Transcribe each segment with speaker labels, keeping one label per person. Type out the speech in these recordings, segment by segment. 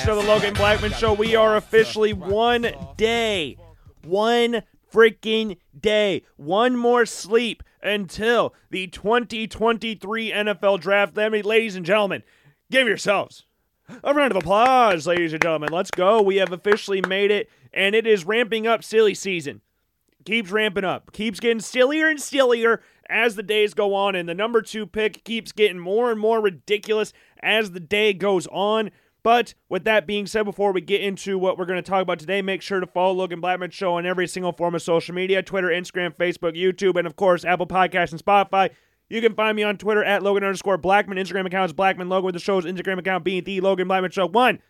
Speaker 1: edition of the Logan Blackman Show. We are officially one day, one freaking day, one more sleep until the 2023 NFL Draft. Let me, ladies and gentlemen, give yourselves a round of applause, ladies and gentlemen. Let's go. We have officially made it, and it is ramping up silly season keeps ramping up, keeps getting sillier and sillier as the days go on, and the number two pick keeps getting more and more ridiculous as the day goes on. But with that being said, before we get into what we're going to talk about today, make sure to follow Logan Blackman Show on every single form of social media Twitter, Instagram, Facebook, YouTube, and of course, Apple Podcasts and Spotify. You can find me on Twitter at Logan underscore Blackman. Instagram account is Blackman Logan with the show's Instagram account being the Logan Blackman Show 1.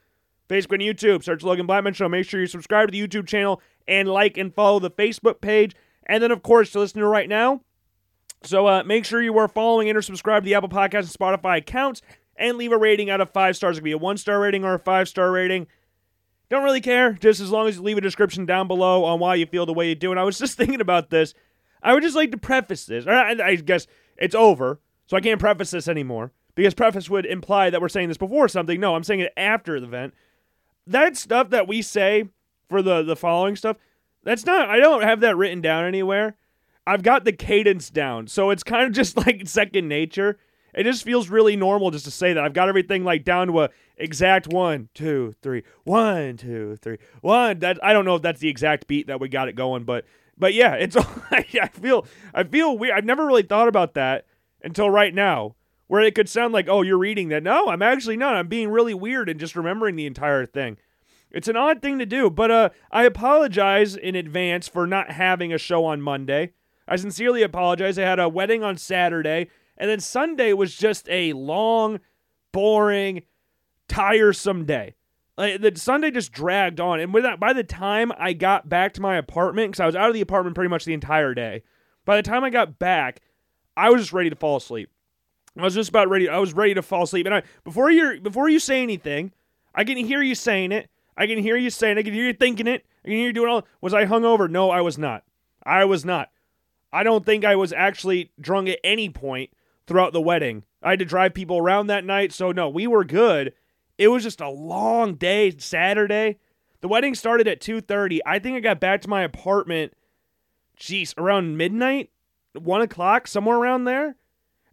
Speaker 1: Facebook and YouTube. Search Logan Blackman Show. Make sure you subscribe to the YouTube channel and like and follow the Facebook page. And then, of course, to listen to right now. So uh, make sure you are following and or subscribe to the Apple Podcast and Spotify accounts and leave a rating out of five stars. It could be a one star rating or a five star rating. Don't really care, just as long as you leave a description down below on why you feel the way you do. And I was just thinking about this. I would just like to preface this. I, guess it's over, so I can't preface this anymore because preface would imply that we're saying this before something. No, I'm saying it after the event that stuff that we say for the the following stuff that's not i don't have that written down anywhere i've got the cadence down so it's kind of just like second nature it just feels really normal just to say that i've got everything like down to a exact one two three one two three one that i don't know if that's the exact beat that we got it going but but yeah it's i feel i feel weird i've never really thought about that until right now where it could sound like, oh, you're reading that. No, I'm actually not. I'm being really weird and just remembering the entire thing. It's an odd thing to do, but uh, I apologize in advance for not having a show on Monday. I sincerely apologize. I had a wedding on Saturday, and then Sunday was just a long, boring, tiresome day. Like, the Sunday just dragged on, and that, by the time I got back to my apartment, because I was out of the apartment pretty much the entire day, by the time I got back, I was just ready to fall asleep. I was just about ready. I was ready to fall asleep. And I before you before you say anything, I can hear you saying it. I can hear you saying it. I can hear you thinking it. I can hear you doing all. Was I hungover? No, I was not. I was not. I don't think I was actually drunk at any point throughout the wedding. I had to drive people around that night, so no, we were good. It was just a long day Saturday. The wedding started at 2:30. I think I got back to my apartment, jeez, around midnight, one o'clock, somewhere around there.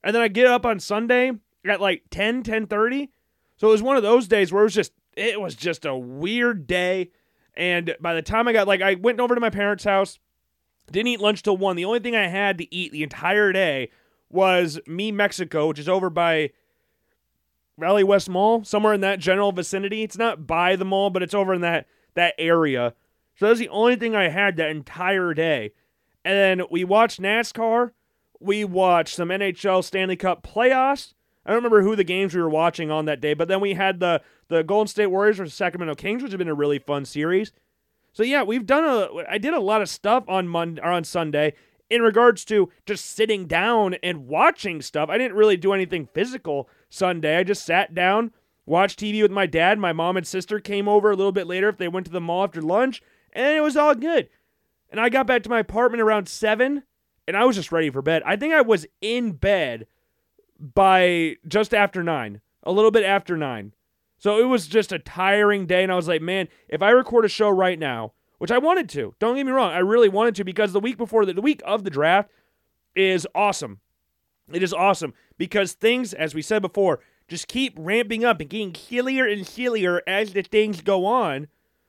Speaker 1: And then I get up on Sunday at like 10, 10.30. So it was one of those days where it was just it was just a weird day. And by the time I got like I went over to my parents' house, didn't eat lunch till one. The only thing I had to eat the entire day was Me Mexico, which is over by Valley West Mall, somewhere in that general vicinity. It's not by the mall, but it's over in that that area. So that's the only thing I had that entire day. And then we watched NASCAR we watched some NHL Stanley Cup playoffs. I don't remember who the games we were watching on that day, but then we had the the Golden State Warriors versus Sacramento Kings, which have been a really fun series. So yeah, we've done a I did a lot of stuff on Monday or on Sunday in regards to just sitting down and watching stuff. I didn't really do anything physical Sunday. I just sat down, watched TV with my dad. My mom and sister came over a little bit later if they went to the mall after lunch, and it was all good. And I got back to my apartment around 7 and I was just ready for bed. I think I was in bed by just after nine, a little bit after nine. So it was just a tiring day, and I was like, man, if I record a show right now, which I wanted to, don't get me wrong, I really wanted to because the week before the, the week of the draft is awesome. It is awesome because things, as we said before, just keep ramping up and getting hillier and hillier as the things go on.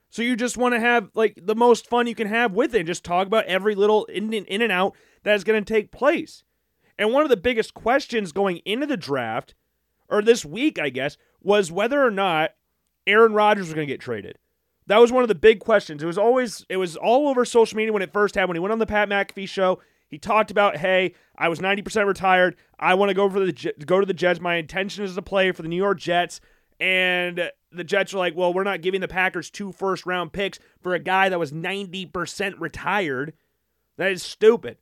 Speaker 1: So you just want to have like the most fun you can have with it. Just talk about every little in, and in and out that is going to take place. And one of the biggest questions going into the draft, or this week, I guess, was whether or not Aaron Rodgers was going to get traded. That was one of the big questions. It was always, it was all over social media when it first happened. When he went on the Pat McAfee show, he talked about, hey, I was 90% retired. I want to go for the go to the Jets. My intention is to play for the New York Jets. And the Jets are like, well, we're not giving the Packers two first round picks for a guy that was 90% retired. That is stupid.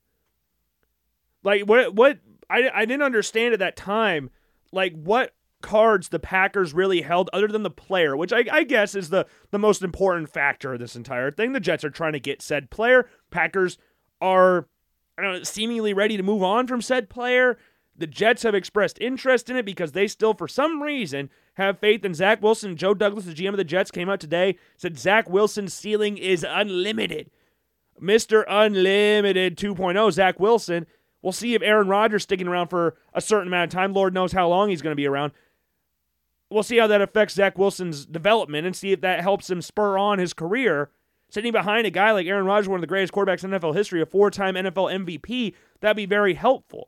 Speaker 1: Like what what I I didn't understand at that time like what cards the Packers really held other than the player, which I, I guess is the the most important factor of this entire thing. The Jets are trying to get said player. Packers are I don't know, seemingly ready to move on from said player. The Jets have expressed interest in it because they still, for some reason, have faith in Zach Wilson. Joe Douglas, the GM of the Jets, came out today, said Zach Wilson's ceiling is unlimited. Mr. Unlimited 2.0, Zach Wilson. We'll see if Aaron Rodgers sticking around for a certain amount of time. Lord knows how long he's going to be around. We'll see how that affects Zach Wilson's development and see if that helps him spur on his career. Sitting behind a guy like Aaron Rodgers, one of the greatest quarterbacks in NFL history, a four time NFL MVP, that'd be very helpful.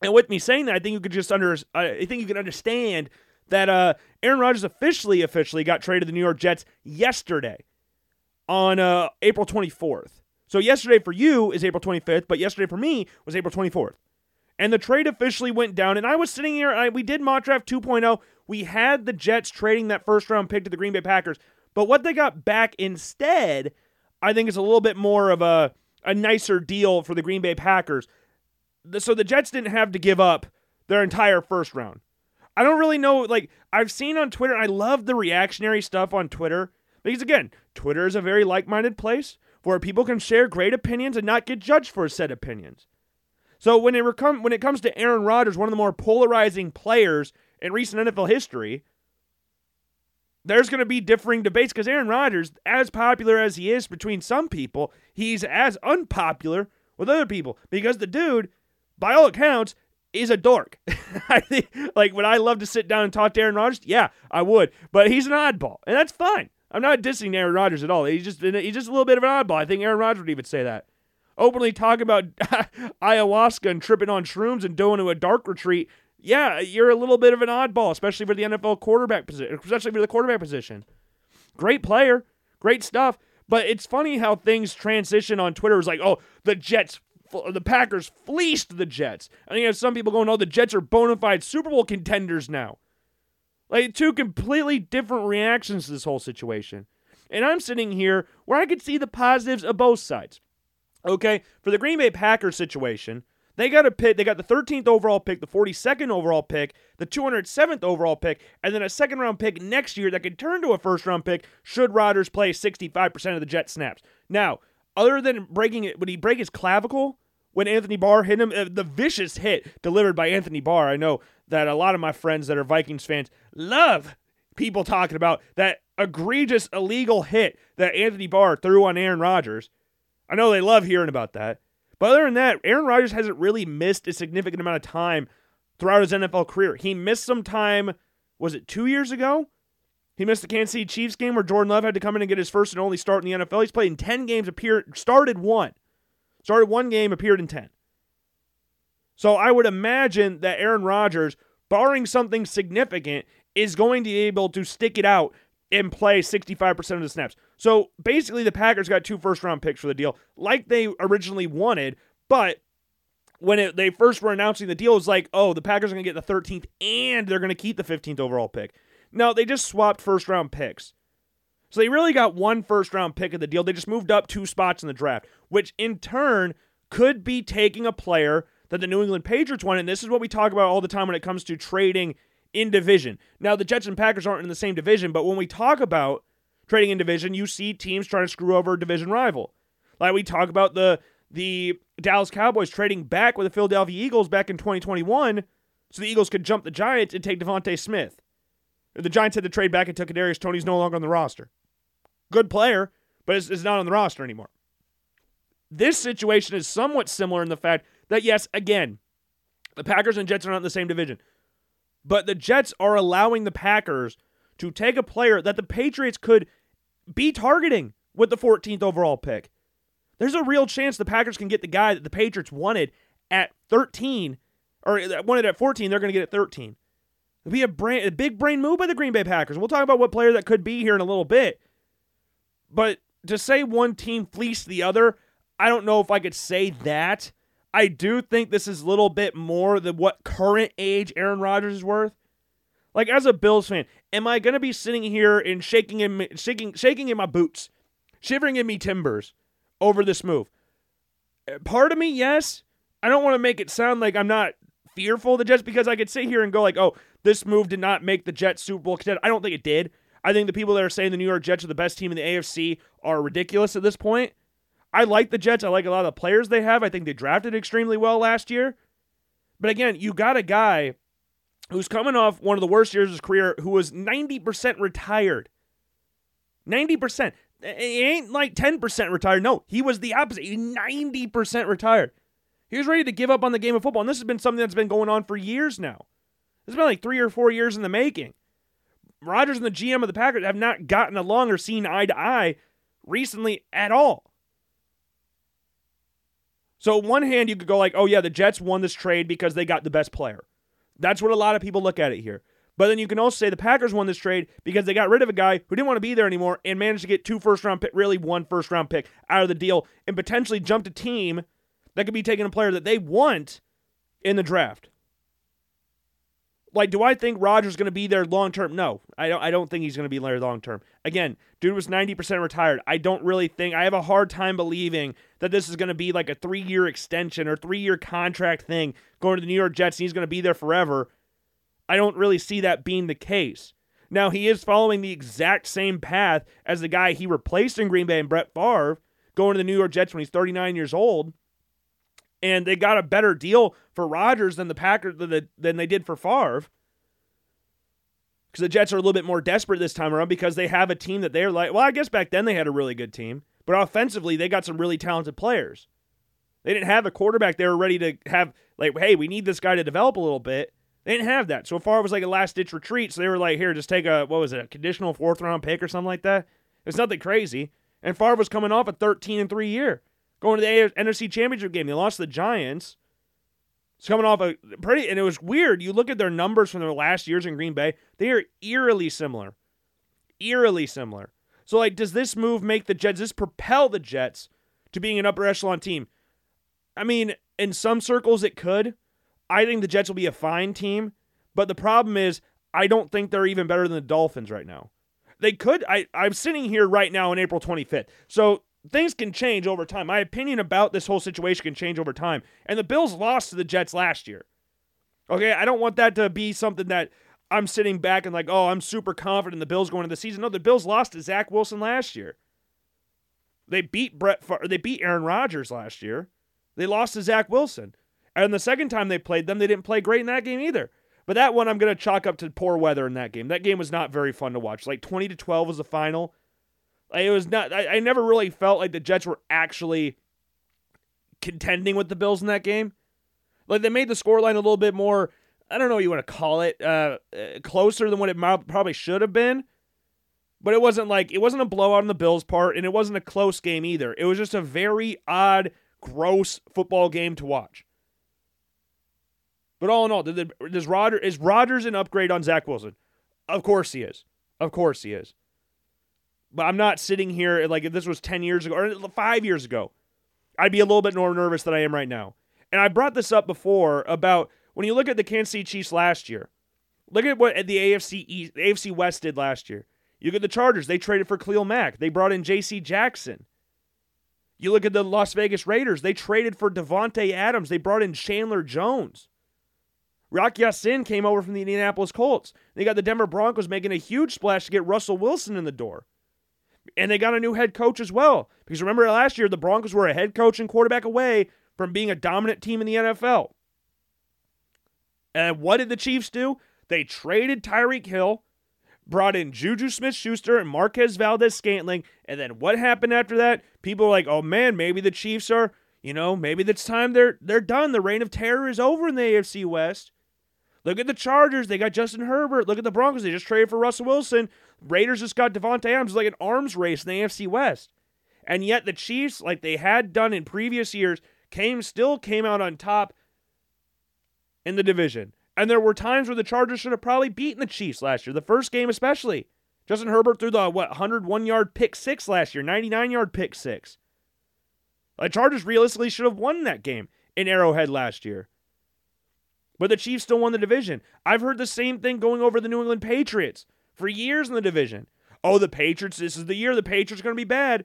Speaker 1: And with me saying that, I think you could just under, I think you can understand that uh, Aaron Rodgers officially, officially got traded to the New York Jets yesterday on uh, April 24th. So yesterday for you is April 25th, but yesterday for me was April 24th. And the trade officially went down, and I was sitting here, I, we did mock draft 2.0. We had the Jets trading that first round pick to the Green Bay Packers, but what they got back instead, I think is a little bit more of a, a nicer deal for the Green Bay Packers. So the Jets didn't have to give up their entire first round. I don't really know, like, I've seen on Twitter, I love the reactionary stuff on Twitter because, again, Twitter is a very like minded place where people can share great opinions and not get judged for said opinions. So when it recom- when it comes to Aaron Rodgers, one of the more polarizing players in recent NFL history, there's going to be differing debates because Aaron Rodgers, as popular as he is between some people, he's as unpopular with other people because the dude, by all accounts, is a dork. I think, like, would I love to sit down and talk to Aaron Rodgers? Yeah, I would. But he's an oddball, and that's fine. I'm not dissing Aaron Rodgers at all. He's just he's just a little bit of an oddball. I think Aaron Rodgers would even say that. Openly talk about ayahuasca and tripping on shrooms and going to a dark retreat. Yeah, you're a little bit of an oddball, especially for the NFL quarterback position, especially for the quarterback position. Great player, great stuff. But it's funny how things transition on Twitter. It's like, oh, the Jets, the Packers fleeced the Jets. And you have some people going, oh, the Jets are bona fide Super Bowl contenders now. Like two completely different reactions to this whole situation. And I'm sitting here where I could see the positives of both sides. Okay, for the Green Bay Packers situation, they got a pick. They got the 13th overall pick, the 42nd overall pick, the 207th overall pick, and then a second round pick next year that could turn to a first round pick should Rodgers play 65% of the Jet snaps. Now, other than breaking it, would he break his clavicle when Anthony Barr hit him? Uh, the vicious hit delivered by Anthony Barr. I know that a lot of my friends that are Vikings fans love people talking about that egregious illegal hit that Anthony Barr threw on Aaron Rodgers. I know they love hearing about that. But other than that, Aaron Rodgers hasn't really missed a significant amount of time throughout his NFL career. He missed some time, was it two years ago? He missed the Kansas City Chiefs game where Jordan Love had to come in and get his first and only start in the NFL. He's played in 10 games, appeared, started one. Started one game, appeared in 10. So I would imagine that Aaron Rodgers, barring something significant, is going to be able to stick it out and play 65% of the snaps. So basically, the Packers got two first round picks for the deal, like they originally wanted. But when it, they first were announcing the deal, it was like, oh, the Packers are going to get the 13th and they're going to keep the 15th overall pick. No, they just swapped first round picks. So they really got one first round pick of the deal. They just moved up two spots in the draft, which in turn could be taking a player that the New England Patriots want. And this is what we talk about all the time when it comes to trading in division. Now, the Jets and Packers aren't in the same division, but when we talk about trading in division, you see teams trying to screw over a division rival. Like we talk about the the Dallas Cowboys trading back with the Philadelphia Eagles back in 2021 so the Eagles could jump the Giants and take DeVonta Smith. The Giants had to trade back and took Kadarius Toney's no longer on the roster. Good player, but is not on the roster anymore. This situation is somewhat similar in the fact that, yes, again, the Packers and Jets are not in the same division. But the Jets are allowing the Packers to take a player that the Patriots could be targeting with the 14th overall pick. There's a real chance the Packers can get the guy that the Patriots wanted at 13, or wanted at 14, they're going to get at 13. It'll be a, brain, a big brain move by the Green Bay Packers. We'll talk about what player that could be here in a little bit. But to say one team fleeced the other, I don't know if I could say that. I do think this is a little bit more than what current age Aaron Rodgers is worth. Like as a Bills fan, am I going to be sitting here and shaking in shaking shaking in my boots, shivering in me timbers over this move? Uh, part of me, yes. I don't want to make it sound like I'm not fearful of the Jets because I could sit here and go like, "Oh, this move did not make the Jets Super Bowl contender." I don't think it did. I think the people that are saying the New York Jets are the best team in the AFC are ridiculous at this point. I like the Jets. I like a lot of the players they have. I think they drafted extremely well last year. But again, you got a guy who's coming off one of the worst years of his career who was 90% retired. 90%. It ain't like 10% retired. No, he was the opposite. 90% retired. He was ready to give up on the game of football. And this has been something that's been going on for years now. It's been like three or four years in the making. Rodgers and the GM of the Packers have not gotten along or seen eye to eye recently at all. So, on one hand, you could go like, oh, yeah, the Jets won this trade because they got the best player. That's what a lot of people look at it here. But then you can also say the Packers won this trade because they got rid of a guy who didn't want to be there anymore and managed to get two first round pick, really one first round pick out of the deal and potentially jumped a team that could be taking a player that they want in the draft. Like, do I think Rodgers going to be there long term? No, I don't. I don't think he's going to be there long term. Again, dude was ninety percent retired. I don't really think. I have a hard time believing that this is going to be like a three year extension or three year contract thing going to the New York Jets, and he's going to be there forever. I don't really see that being the case. Now he is following the exact same path as the guy he replaced in Green Bay and Brett Favre, going to the New York Jets when he's 39 years old and they got a better deal for Rodgers than the Packers than they did for Favre. Because the Jets are a little bit more desperate this time around because they have a team that they're like, well, I guess back then they had a really good team, but offensively they got some really talented players. They didn't have a quarterback they were ready to have like, hey, we need this guy to develop a little bit. They didn't have that. So far it was like a last ditch retreat. So they were like, here, just take a what was it, a conditional fourth round pick or something like that. It's nothing crazy. And Favre was coming off a 13 and 3 year going to the NFC Championship game. They lost to the Giants. It's coming off a pretty, and it was weird. You look at their numbers from their last years in Green Bay; they are eerily similar, eerily similar. So, like, does this move make the Jets? Does this propel the Jets to being an upper echelon team? I mean, in some circles, it could. I think the Jets will be a fine team, but the problem is, I don't think they're even better than the Dolphins right now. They could. I, I'm sitting here right now on April 25th. So things can change over time. My opinion about this whole situation can change over time. And the Bills lost to the Jets last year. Okay, I don't want that to be something that I'm sitting back and like, oh, I'm super confident in the Bills going into the season. No, the Bills lost to Zach Wilson last year. They beat Brett. They beat Aaron Rodgers last year. They lost to Zach Wilson. And the second time they played them, they didn't play great in that game either. But that one I'm to chalk up to poor weather in that game. That game was not very fun to watch. Like 20 to 12 was the final. Like it was not. I, I never really felt like the Jets were actually contending with the Bills in that game. Like they made the scoreline a little bit more. I don't know what you want to call it. Uh, uh, closer than what it probably should have been. But it wasn't like it wasn't a blowout on the Bills' part, and it wasn't a close game either. It was just a very odd, gross football game to watch. But all in all, does Rodgers is Rodgers an upgrade on Zach Wilson? Of course he is. Of course he is. But I'm not sitting here like if this was 10 years ago or five years ago, I'd be a little bit more nervous than I am right now. And I brought this up before about when you look at the Kansas City Chiefs last year, look at what the AFC East, AFC West did last year. You look at the Chargers, they traded for Khalil Mack. They brought in J.C. Jackson. You look at the Las Vegas Raiders, they traded for Davante Adams. They brought in Chandler Jones. Rock Ya-Sin came over from the Indianapolis Colts. They got the Denver Broncos making a huge splash to get Russell Wilson in the door. And they got a new head coach as well. Because remember last year, the Broncos were a head coach and quarterback away from being a dominant team in the NFL. And what did the Chiefs do? They traded Tyreek Hill, brought in Juju Smith Schuster and Marquez Valdes Scantling. And then what happened after that? People were like, oh man, maybe the Chiefs are, you know, maybe it's time they're they're done. The reign of terror is over in the AFC West. Look at the Chargers. They got Justin Herbert. Look at the Broncos. They just traded for Russell Wilson. Raiders just got Davante Adams. It's like an arms race in the AFC West. And yet the Chiefs, like they had done in previous years, came still came out on top in the division. And there were times where the Chargers should have probably beaten the Chiefs last year. The first game especially. Justin Herbert threw the what 101 yard pick six last year, 99 yard pick six. The Chargers realistically should have won that game in Arrowhead last year. But the Chiefs still won the division. I've heard the same thing going over the New England Patriots for years in the division. Oh, the Patriots, this is the year the Patriots are going to be bad.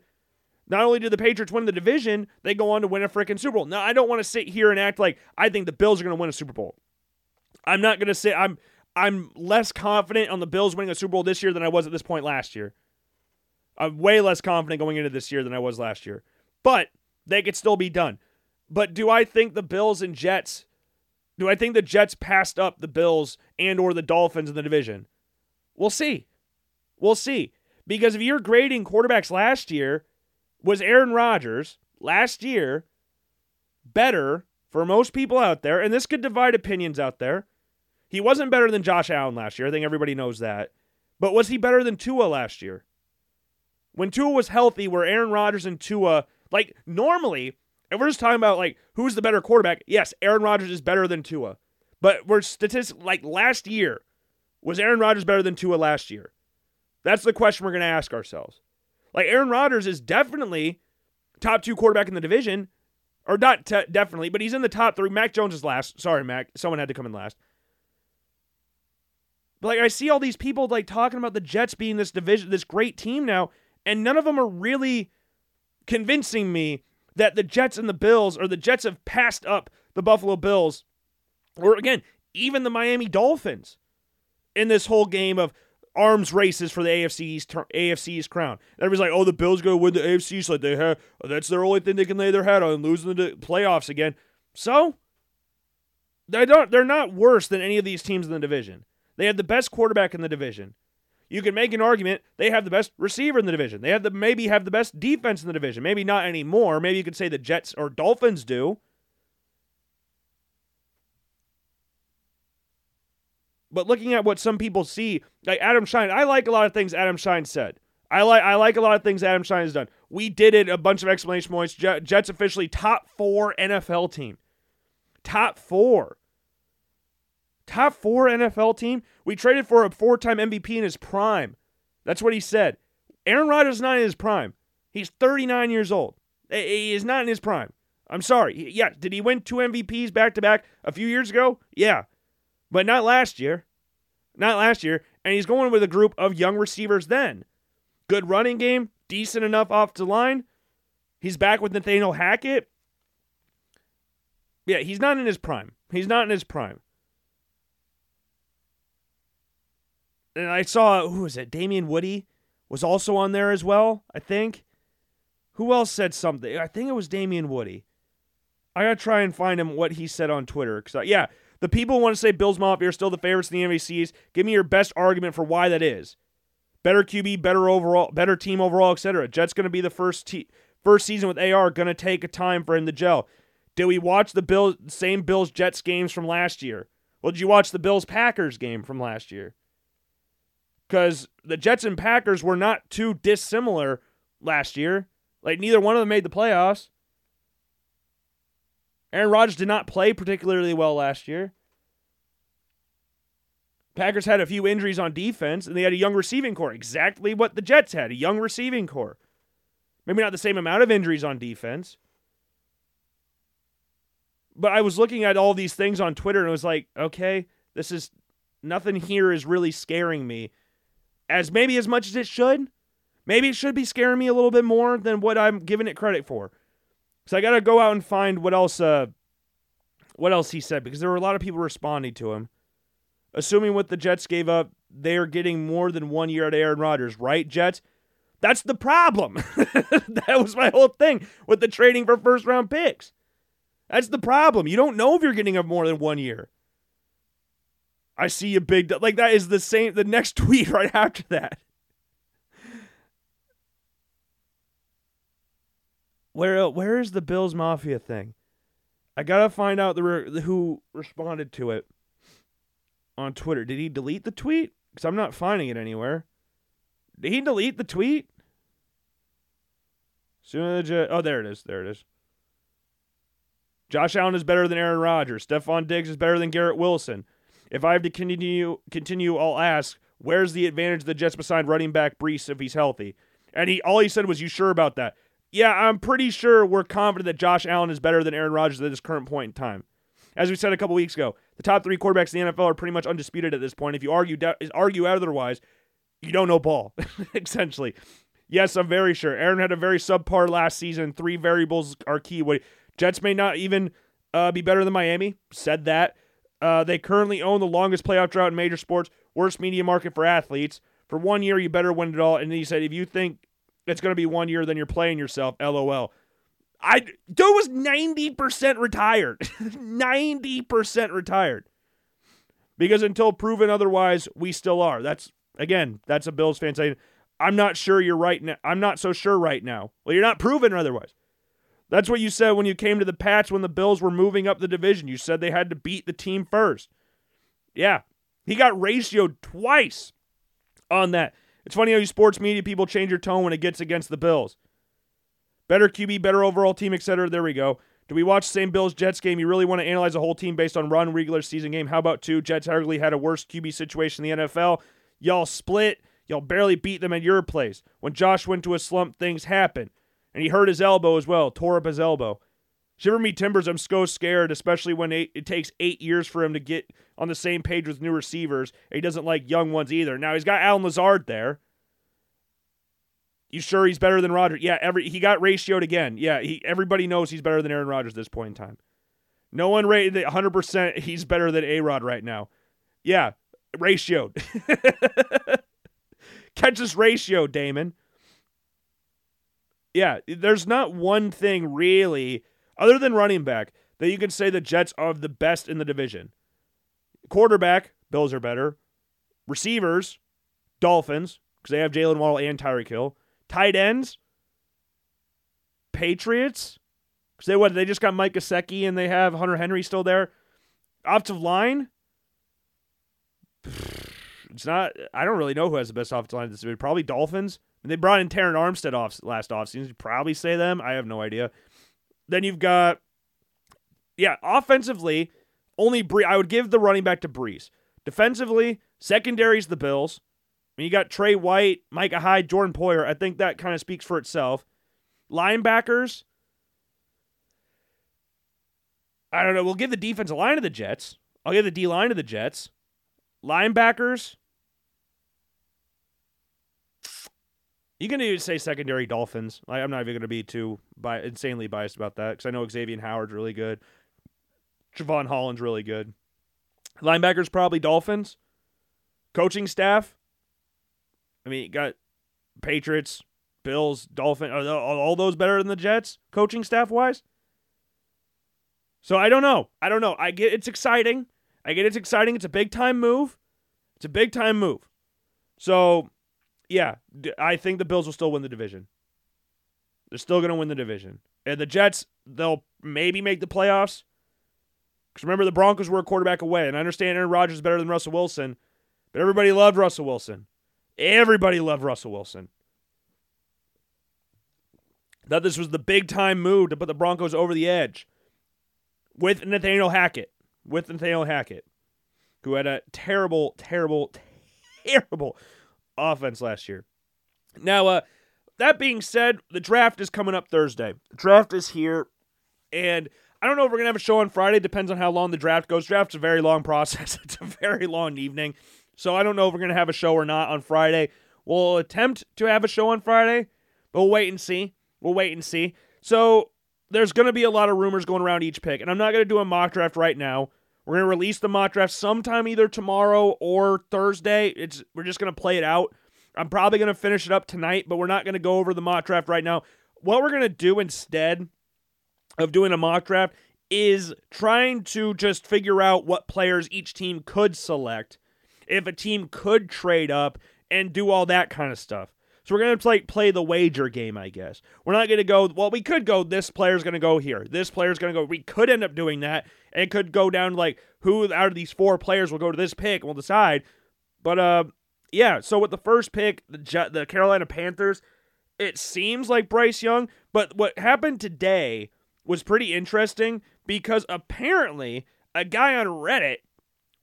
Speaker 1: Not only did the Patriots win the division, they go on to win a freaking Super Bowl. Now, I don't want to sit here and act like I think the Bills are going to win a Super Bowl. I'm not going to say I'm I'm less confident on the Bills winning a Super Bowl this year than I was at this point last year. I'm way less confident going into this year than I was last year. But they could still be done. But do I think the Bills and Jets Do I think the Jets passed up the Bills and or the Dolphins in the division? We'll see. We'll see. Because if you're grading quarterbacks last year, was Aaron Rodgers last year better for most people out there? And this could divide opinions out there. He wasn't better than Josh Allen last year. I think everybody knows that. But was he better than Tua last year? When Tua was healthy, were Aaron Rodgers and Tua like normally if we're just talking about like who's the better quarterback, yes, Aaron Rodgers is better than Tua. But we're statistic like last year, was Aaron Rodgers better than Tua last year? That's the question we're to ask ourselves. Like Aaron Rodgers is definitely top two quarterback in the division, or not t- definitely, but he's in the top three. Mac Jones is last. Sorry, Mac. Someone had to come in last. But like I see all these people like talking about the Jets being this division, this great team now, and none of them are really convincing me that the Jets and the Bills, or the Jets have passed up the Buffalo Bills, or again, even the Miami Dolphins in this whole game of arms races for the AFC's AFC's crown. Everybody's like, "Oh, the Bills to win the AFC, so they have that's their only thing they can lay their hat on, losing the playoffs again." So they don't. They're not worse than any of these teams in the division. They have the best quarterback in the division. You can make an argument they have the best receiver in the division. They have the maybe have the best defense in the division. Maybe not anymore. Maybe you could say the Jets or Dolphins do. But looking at what some people see, like Adam Schein, I like a lot of things Adam Schein said. I like I like a lot of things Adam Schein has done. We did it. A bunch of explanation points. Jets officially top four NFL team. Top four. Top four NFL team. We traded for a four time MVP in his prime. That's what he said. Aaron Rodgers is not in his prime. He's 39 years old. He is not in his prime. I'm sorry. Yeah, did he win two MVPs back to back a few years ago? Yeah. But not last year. Not last year. And he's going with a group of young receivers then. Good running game, decent enough off the line. He's back with Nathaniel Hackett. Yeah, he's not in his prime. He's not in his prime. And I saw who was it? Damien Woody was also on there as well. I think. Who else said something? I think it was Damien Woody. I gotta try and find him what he said on Twitter. Cause yeah, the people want to say Bills Mafia are still the favorites in the MVCs. Give me your best argument for why that is. Better QB, better overall, better team overall, etc. Jets gonna be the first te- first season with AR. Gonna take a time for him to gel. Did we watch the Bills same Bills Jets games from last year? Well, did you watch the Bills Packers game from last year? Because the Jets and Packers were not too dissimilar last year. Like neither one of them made the playoffs. Aaron Rodgers did not play particularly well last year. Packers had a few injuries on defense, and they had a young receiving core. Exactly what the Jets had a young receiving core. Maybe not the same amount of injuries on defense. But I was looking at all these things on Twitter and I was like, okay, this is nothing here is really scaring me as maybe as much as it should. Maybe it should be scaring me a little bit more than what I'm giving it credit for. So I got to go out and find what else uh what else he said because there were a lot of people responding to him. Assuming what the Jets gave up, they're getting more than 1 year at Aaron Rodgers, right, Jets? That's the problem. that was my whole thing with the trading for first round picks. That's the problem. You don't know if you're getting a more than 1 year. I see a big like that is the same the next tweet right after that. Where uh, where is the Bills Mafia thing? I gotta find out the, re- who responded to it on Twitter. Did he delete the tweet? Because I'm not finding it anywhere. Did he delete the tweet? Soon oh, there it is. There it is. Josh Allen is better than Aaron Rodgers. Stefon Diggs is better than Garrett Wilson. If I have to continue, continue, I'll ask, where's the advantage of the Jets beside running back Breece if he's healthy? And he all he said was, "You sure about that?" Yeah, I'm pretty sure we're confident that Josh Allen is better than Aaron Rodgers at this current point in time. As we said a couple weeks ago, the top three quarterbacks in the NFL are pretty much undisputed at this point. If you argue argue otherwise, you don't know ball, essentially. Yes, I'm very sure. Aaron had a very subpar last season. Three variables are key. Jets may not even uh, be better than Miami. Said that. Uh, they currently own the longest playoff drought in major sports, worst media market for athletes. For one year, you better win it all. And he said, if you think it's going to be one year, then you're playing yourself. LOL. I dude was 90% retired. 90% retired. Because until proven otherwise, we still are. That's again, that's a Bills fan saying, I'm not sure you're right now. I'm not so sure right now. Well, you're not proven otherwise. That's what you said when you came to the Pats when the Bills were moving up the division. You said they had to beat the team first. Yeah. He got ratioed twice on that. It's funny how you sports media people change your tone when it gets against the Bills. Better QB, better overall team, etc. There we go. Do we watch the same Bills Jets game? You really want to analyze a whole team based on run regular season game? How about two? Jets arguably had a worse QB situation in the NFL. Y'all split. Y'all barely beat them at your place. When Josh went to a slump, things happen. And he hurt his elbow as well, tore up his elbow. Shiver me timbers, I'm so scared, especially when eight, it takes eight years for him to get on the same page with new receivers. He doesn't like young ones either. Now he's got Allen Lazard there. You sure he's better than Rodgers? Yeah, every he got ratioed again. Yeah, he everybody knows he's better than Aaron Rodgers at this point in time. No one rated 100% he's better than A-Rod right now. Yeah, ratioed. Catch this ratio, Damon. Yeah, there's not one thing really, other than running back, that you can say the Jets are the best in the division. Quarterback, Bills are better. Receivers, Dolphins, because they have Jaylen Waddle and Tyreek Hill. Tight ends, Patriots, because they what they just got Mike Gesicki and they have Hunter Henry still there. Offensive line, it's not. I don't really know who has the best offensive line this division. Probably Dolphins. And they brought in Terron Armstead off last offseason. You probably say them. I have no idea. Then you've got, yeah, offensively, only Breece. I would give the running back to Breece. Defensively, secondary's the Bills. I mean, you got Trey White, Micah Hyde, Jordan Poyer. I think that kind of speaks for itself. Linebackers, I don't know. We'll give the defensive line to the Jets. I'll give the D line to the Jets. Linebackers, you can even say secondary Dolphins. I'm not even going to be too bi- insanely biased about that because I know Xavier Howard's really good. Jevon Holland's really good. Linebackers probably Dolphins. Coaching staff, I mean, got Patriots, Bills, Dolphins. Are all those better than the Jets, coaching staff wise? So I don't know. I don't know. I get it's exciting. I get it's exciting. It's a big time move. It's a big time move. So, yeah, I think the Bills will still win the division. They're still going to win the division. And the Jets, they'll maybe make the playoffs. Because remember, the Broncos were a quarterback away. And I understand Aaron Rodgers is better than Russell Wilson. But everybody loved Russell Wilson. Everybody loved Russell Wilson. That this was the big time move to put the Broncos over the edge with Nathaniel Hackett. With Nathaniel Hackett, who had a terrible, terrible, terrible offense last year. Now, uh, that being said, the draft is coming up Thursday. The draft is here, and I don't know if we're gonna have a show on Friday. Depends on how long the draft goes. Draft's a very long process. it's a very long evening. So I don't know if we're to have a show or not on Friday. We'll attempt to have a show on Friday, but we'll wait and see. We'll wait and see. So there's to be a lot of rumors going around each pick, and I'm not to do a mock draft right now. We're going to release the mock draft sometime either tomorrow or Thursday. It's we're just going to play it out. I'm probably going to finish it up tonight, but we're not going to go over the mock draft right now. What we're going to do instead of doing a mock draft is trying to just figure out what players each team could select if a team could trade up and do all that kind of stuff. So we're going to play the wager game, I guess. We're not to go, well, we could go this player's to go here. This player's to go. We could end up doing that and could go down to like who out of these four players will go to this pick and we'll decide. But uh yeah, so with the first pick, the the Carolina Panthers, it seems like Bryce Young, but what happened today was pretty interesting because apparently a guy on Reddit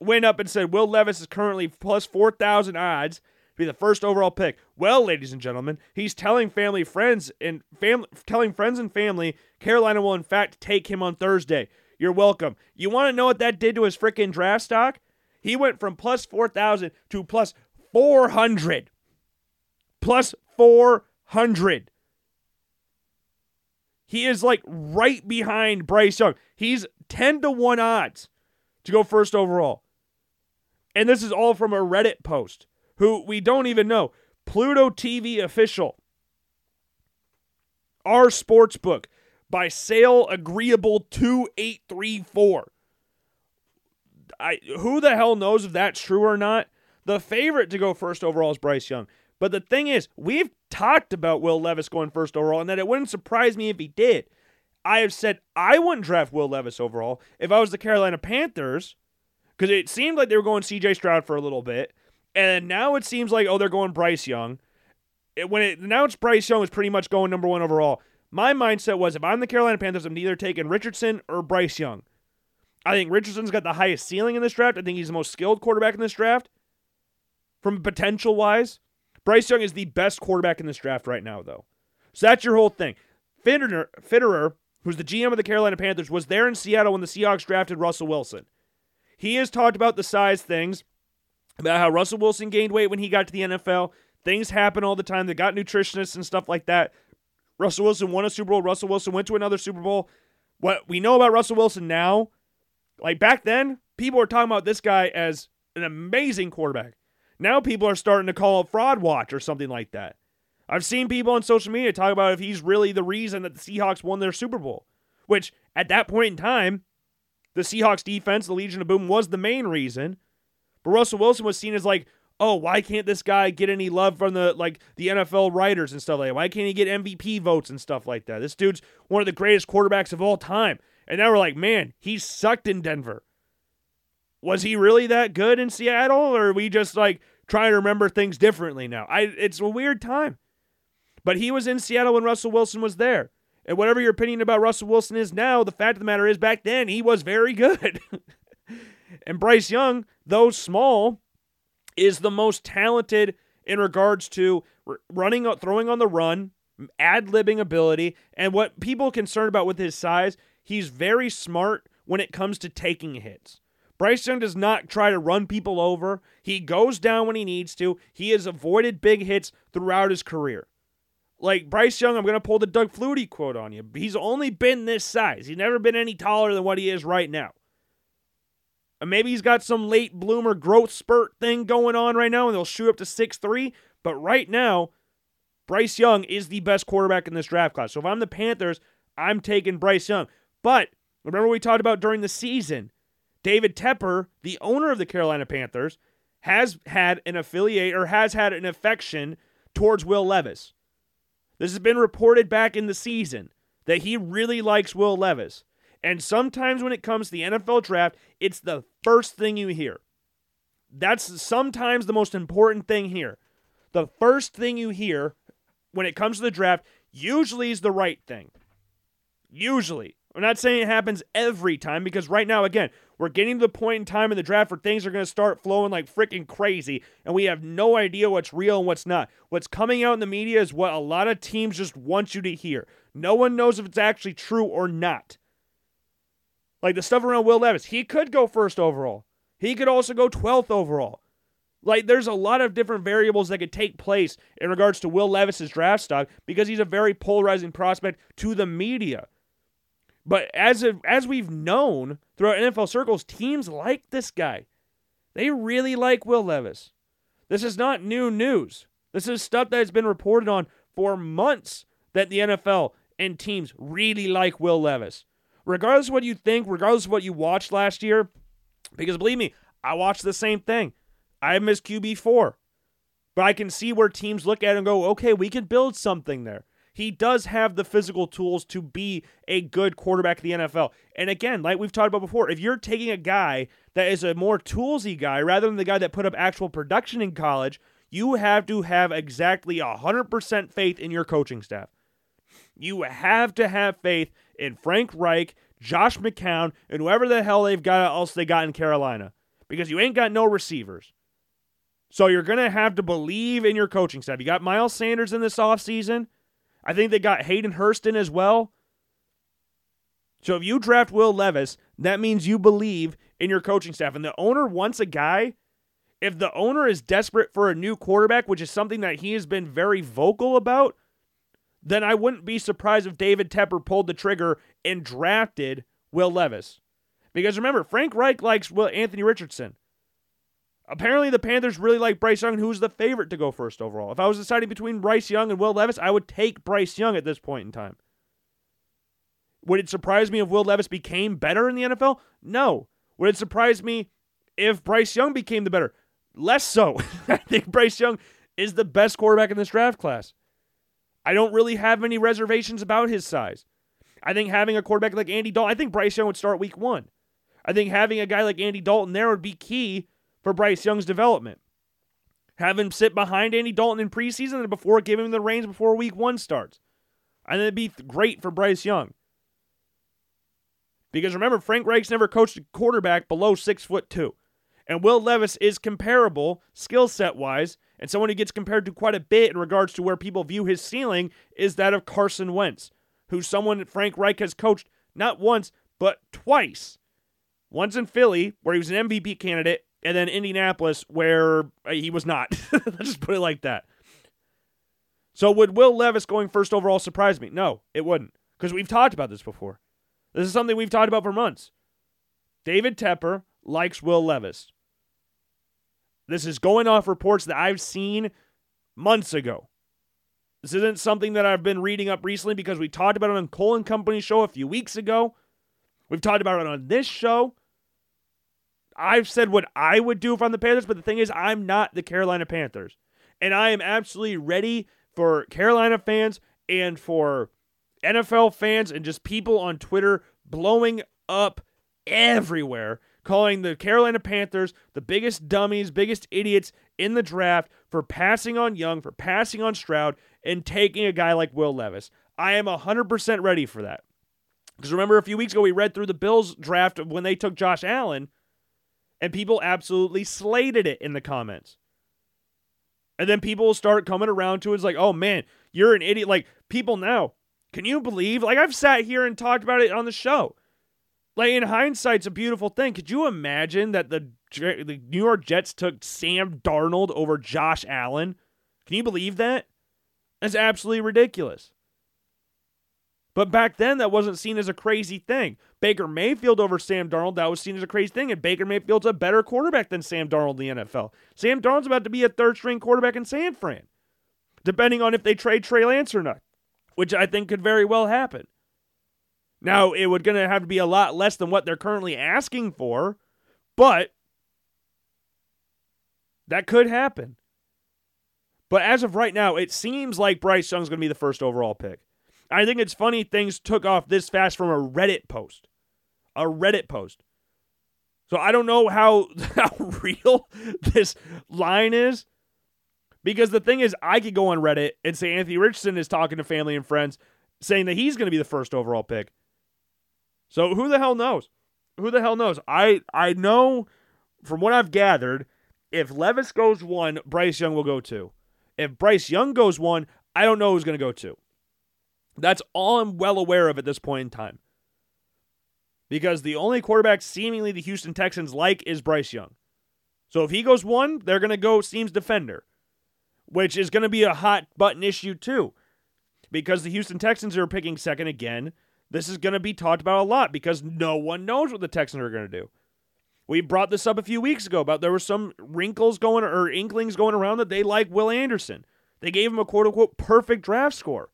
Speaker 1: went up and said Will Levis is currently plus 4,000 odds be the first overall pick. Well, ladies and gentlemen, he's telling family, friends, and family, telling friends and family Carolina will in fact take him on Thursday. You're welcome. You want to know what that did to his freaking draft stock? He went from plus 4,000 to plus 400. Plus 400. He is like right behind Bryce Young. He's 10 to 1 odds to go first overall. And this is all from a Reddit post who we don't even know. Pluto TV official. Our sports book. by sale agreeable 2834. I who the hell knows if that's true or not? The favorite to go first overall is Bryce Young. But the thing is, we've talked about Will Levis going first overall and that it wouldn't surprise me if he did. I have said I wouldn't draft Will Levis overall if I was the Carolina Panthers because it seemed like they were going CJ Stroud for a little bit. And now it seems like, oh, they're going Bryce Young. It, when it now it's Bryce Young is pretty much going number one overall. My mindset was if I'm the Carolina Panthers, I'm either taking Richardson or Bryce Young. I think Richardson's got the highest ceiling in this draft. I think he's the most skilled quarterback in this draft from potential wise. Bryce Young is the best quarterback in this draft right now, though. So that's your whole thing. Fitterer, Fitterer, who's the GM of the Carolina Panthers, was there in Seattle when the Seahawks drafted Russell Wilson. He has talked about the size things, about how Russell Wilson gained weight when he got to the NFL. Things happen all the time. They got nutritionists and stuff like that. Russell Wilson won a Super Bowl. Russell Wilson went to another Super Bowl. What we know about Russell Wilson now like back then, people were talking about this guy as an amazing quarterback. Now people are starting to call it fraud watch or something like that. I've seen people on social media talk about if he's really the reason that the Seahawks won their Super Bowl, which at that point in time, the Seahawks defense, the Legion of Boom, was the main reason. But Russell Wilson was seen as like, oh, why can't this guy get any love from the like the NFL writers and stuff like that? Why can't he get MVP votes and stuff like that? This dude's one of the greatest quarterbacks of all time. And now we're like, man, he sucked in Denver. Was he really that good in Seattle? Or are we just like trying to remember things differently now? I it's a weird time. But he was in Seattle when Russell Wilson was there. And whatever your opinion about Russell Wilson is now, the fact of the matter is back then he was very good. and Bryce Young, though small, is the most talented in regards to running, uh, throwing on the run, ad libbing ability, and what people are concerned about with his size He's very smart when it comes to taking hits. Bryce Young does not try to run people over. He goes down when he needs to. He has avoided big hits throughout his career. Like Bryce Young, I'm going to pull the Doug Flutie quote on you. He's only been this size. He's never been any taller than what he is right now. And maybe he's got some late bloomer growth spurt thing going on right now and they'll shoot up to six three. But right now, Bryce Young is the best quarterback in this draft class. So if I'm the Panthers, I'm taking Bryce Young. But remember, we talked about during the season, David Tepper, the owner of the Carolina Panthers, has had an affiliate or has had an affection towards Will Levis. This has been reported back in the season that he really likes Will Levis. And sometimes when it comes to the NFL draft, it's the first thing you hear. That's sometimes the most important thing here. The first thing you hear when it comes to the draft usually is the right thing. Usually. I'm not saying it happens every time because right now, again, we're getting to the point in time in the draft where things are going to start flowing like freaking crazy, and we have no idea what's real and what's not. What's coming out in the media is what a lot of teams just want you to hear. No one knows if it's actually true or not. Like the stuff around Will Levis, he could go first overall. He could also go 12th overall. Like, there's a lot of different variables that could take place in regards to Will Levis's draft stock because he's a very polarizing prospect to the media. But as of, as we've known throughout NFL circles, teams like this guy. They really like Will Levis. This is not new news. This is stuff that has been reported on for months that the NFL and teams really like Will Levis. Regardless of what you think, regardless of what you watched last year, because believe me, I watched the same thing. I missed QB4. But I can see where teams look at it and go, okay, we can build something there he does have the physical tools to be a good quarterback of the NFL. And again, like we've talked about before, if you're taking a guy that is a more toolsy guy rather than the guy that put up actual production in college, you have to have exactly 100% faith in your coaching staff. You have to have faith in Frank Reich, Josh McCown, and whoever the hell they've got else they got in Carolina. Because you ain't got no receivers. So you're going to have to believe in your coaching staff. You got Miles Sanders in this offseason. I think they got Hayden Hurston as well. So if you draft Will Levis, that means you believe in your coaching staff. And the owner wants a guy. If the owner is desperate for a new quarterback, which is something that he has been very vocal about, then I wouldn't be surprised if David Tepper pulled the trigger and drafted Will Levis. Because remember, Frank Reich likes Will Anthony Richardson. Apparently, the Panthers really like Bryce Young, who's the favorite to go first overall. If I was deciding between Bryce Young and Will Levis, I would take Bryce Young at this point in time. Would it surprise me if Will Levis became better in the NFL? No. Would it surprise me if Bryce Young became the better? Less so. I think Bryce Young is the best quarterback in this draft class. I don't really have any reservations about his size. I think having a quarterback like Andy Dalton, I think Bryce Young would start week one. I think having a guy like Andy Dalton there would be key for Bryce Young's development. Have him sit behind Andy Dalton in preseason and before giving him the reins before week one starts. I think it'd be great for Bryce Young. Because remember, Frank Reich's never coached a quarterback below six foot two. And Will Levis is comparable skill set wise, and someone who gets compared to quite a bit in regards to where people view his ceiling is that of Carson Wentz, who's someone Frank Reich has coached not once, but twice. Once in Philly, where he was an MVP candidate, and then Indianapolis, where uh, he was not. Let's just put it like that. So, would Will Levis going first overall surprise me? No, it wouldn't, because we've talked about this before. This is something we've talked about for months. David Tepper likes Will Levis. This is going off reports that I've seen months ago. This isn't something that I've been reading up recently because we talked about it on Cole and Company show a few weeks ago. We've talked about it on this show. I've said what I would do if I'm the Panthers, but the thing is, I'm not the Carolina Panthers. And I am absolutely ready for Carolina fans and for NFL fans and just people on Twitter blowing up everywhere, calling the Carolina Panthers the biggest dummies, biggest idiots in the draft for passing on Young, for passing on Stroud, and taking a guy like Will Levis. I am 100% ready for that. Because remember, a few weeks ago, we read through the Bills draft when they took Josh Allen, and people absolutely slated it in the comments. And then people will start coming around to it. It's like, oh man, you're an idiot. Like, people now, can you believe? Like, I've sat here and talked about it on the show. Like, in hindsight, it's a beautiful thing. Could you imagine that the, the New York Jets took Sam Darnold over Josh Allen? Can you believe that? That's absolutely ridiculous. But back then, that wasn't seen as a crazy thing. Baker Mayfield over Sam Darnold, that was seen as a crazy thing. And Baker Mayfield's a better quarterback than Sam Darnold in the NFL. Sam Darnold's about to be a third string quarterback in San Fran, depending on if they trade Trey Lance or not, which I think could very well happen. Now, it would going to have to be a lot less than what they're currently asking for, but that could happen. But as of right now, it seems like Bryce Young's going to be the first overall pick. I think it's funny things took off this fast from a Reddit post. A Reddit post. So I don't know how, how real this line is. Because the thing is, I could go on Reddit and say Anthony Richardson is talking to family and friends saying that he's going to be the first overall pick. So who the hell knows? Who the hell knows? I I know from what I've gathered, if Levis goes one, Bryce Young will go two. If Bryce Young goes one, I don't know who's going to go two. That's all I'm well aware of at this point in time. Because the only quarterback seemingly the Houston Texans like is Bryce Young. So if he goes one, they're going to go seems defender, which is going to be a hot button issue too. Because the Houston Texans are picking second again. This is going to be talked about a lot because no one knows what the Texans are going to do. We brought this up a few weeks ago about there were some wrinkles going or inklings going around that they like Will Anderson. They gave him a quote unquote perfect draft score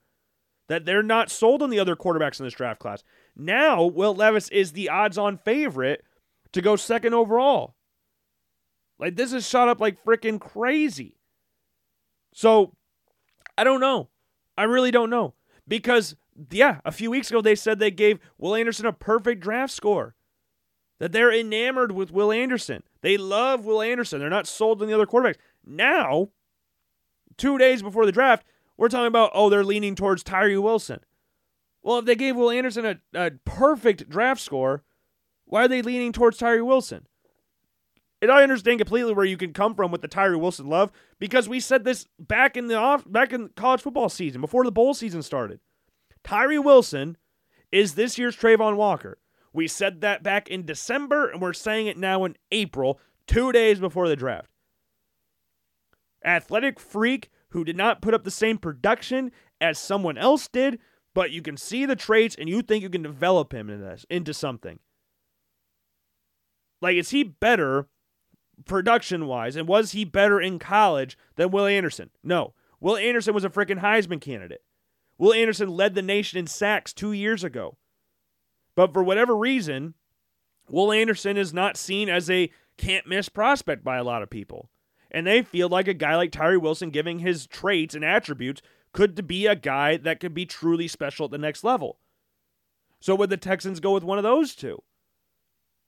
Speaker 1: that they're not sold on the other quarterbacks in this draft class. Now, Will Levis is the odds on favorite to go second overall. Like, this is shot up like freaking crazy. So, I don't know. I really don't know. Because, yeah, a few weeks ago they said they gave Will Anderson a perfect draft score. That they're enamored with Will Anderson. They love Will Anderson. They're not sold on the other quarterbacks. Now, two days before the draft, we're talking about, oh, they're leaning towards Tyree Wilson. Well, if they gave Will Anderson a, a perfect draft score, why are they leaning towards Tyree Wilson? And I understand completely where you can come from with the Tyree Wilson love because we said this back in the off back in college football season before the bowl season started. Tyree Wilson is this year's Travon Walker. We said that back in December, and we're saying it now in April, two days before the draft. Athletic freak who did not put up the same production as someone else did, but you can see the traits and you think you can develop him into, this, into something. Like, is he better production wise, and was he better in college than Will Anderson? No. Will Anderson was a freaking Heisman candidate. Will Anderson led the nation in sacks two years ago. But for whatever reason, Will Anderson is not seen as a can't miss prospect by a lot of people. And they feel like a guy like Tyree Wilson, giving his traits and attributes, could be a guy that could be truly special at the next level. So would the Texans go with one of those two?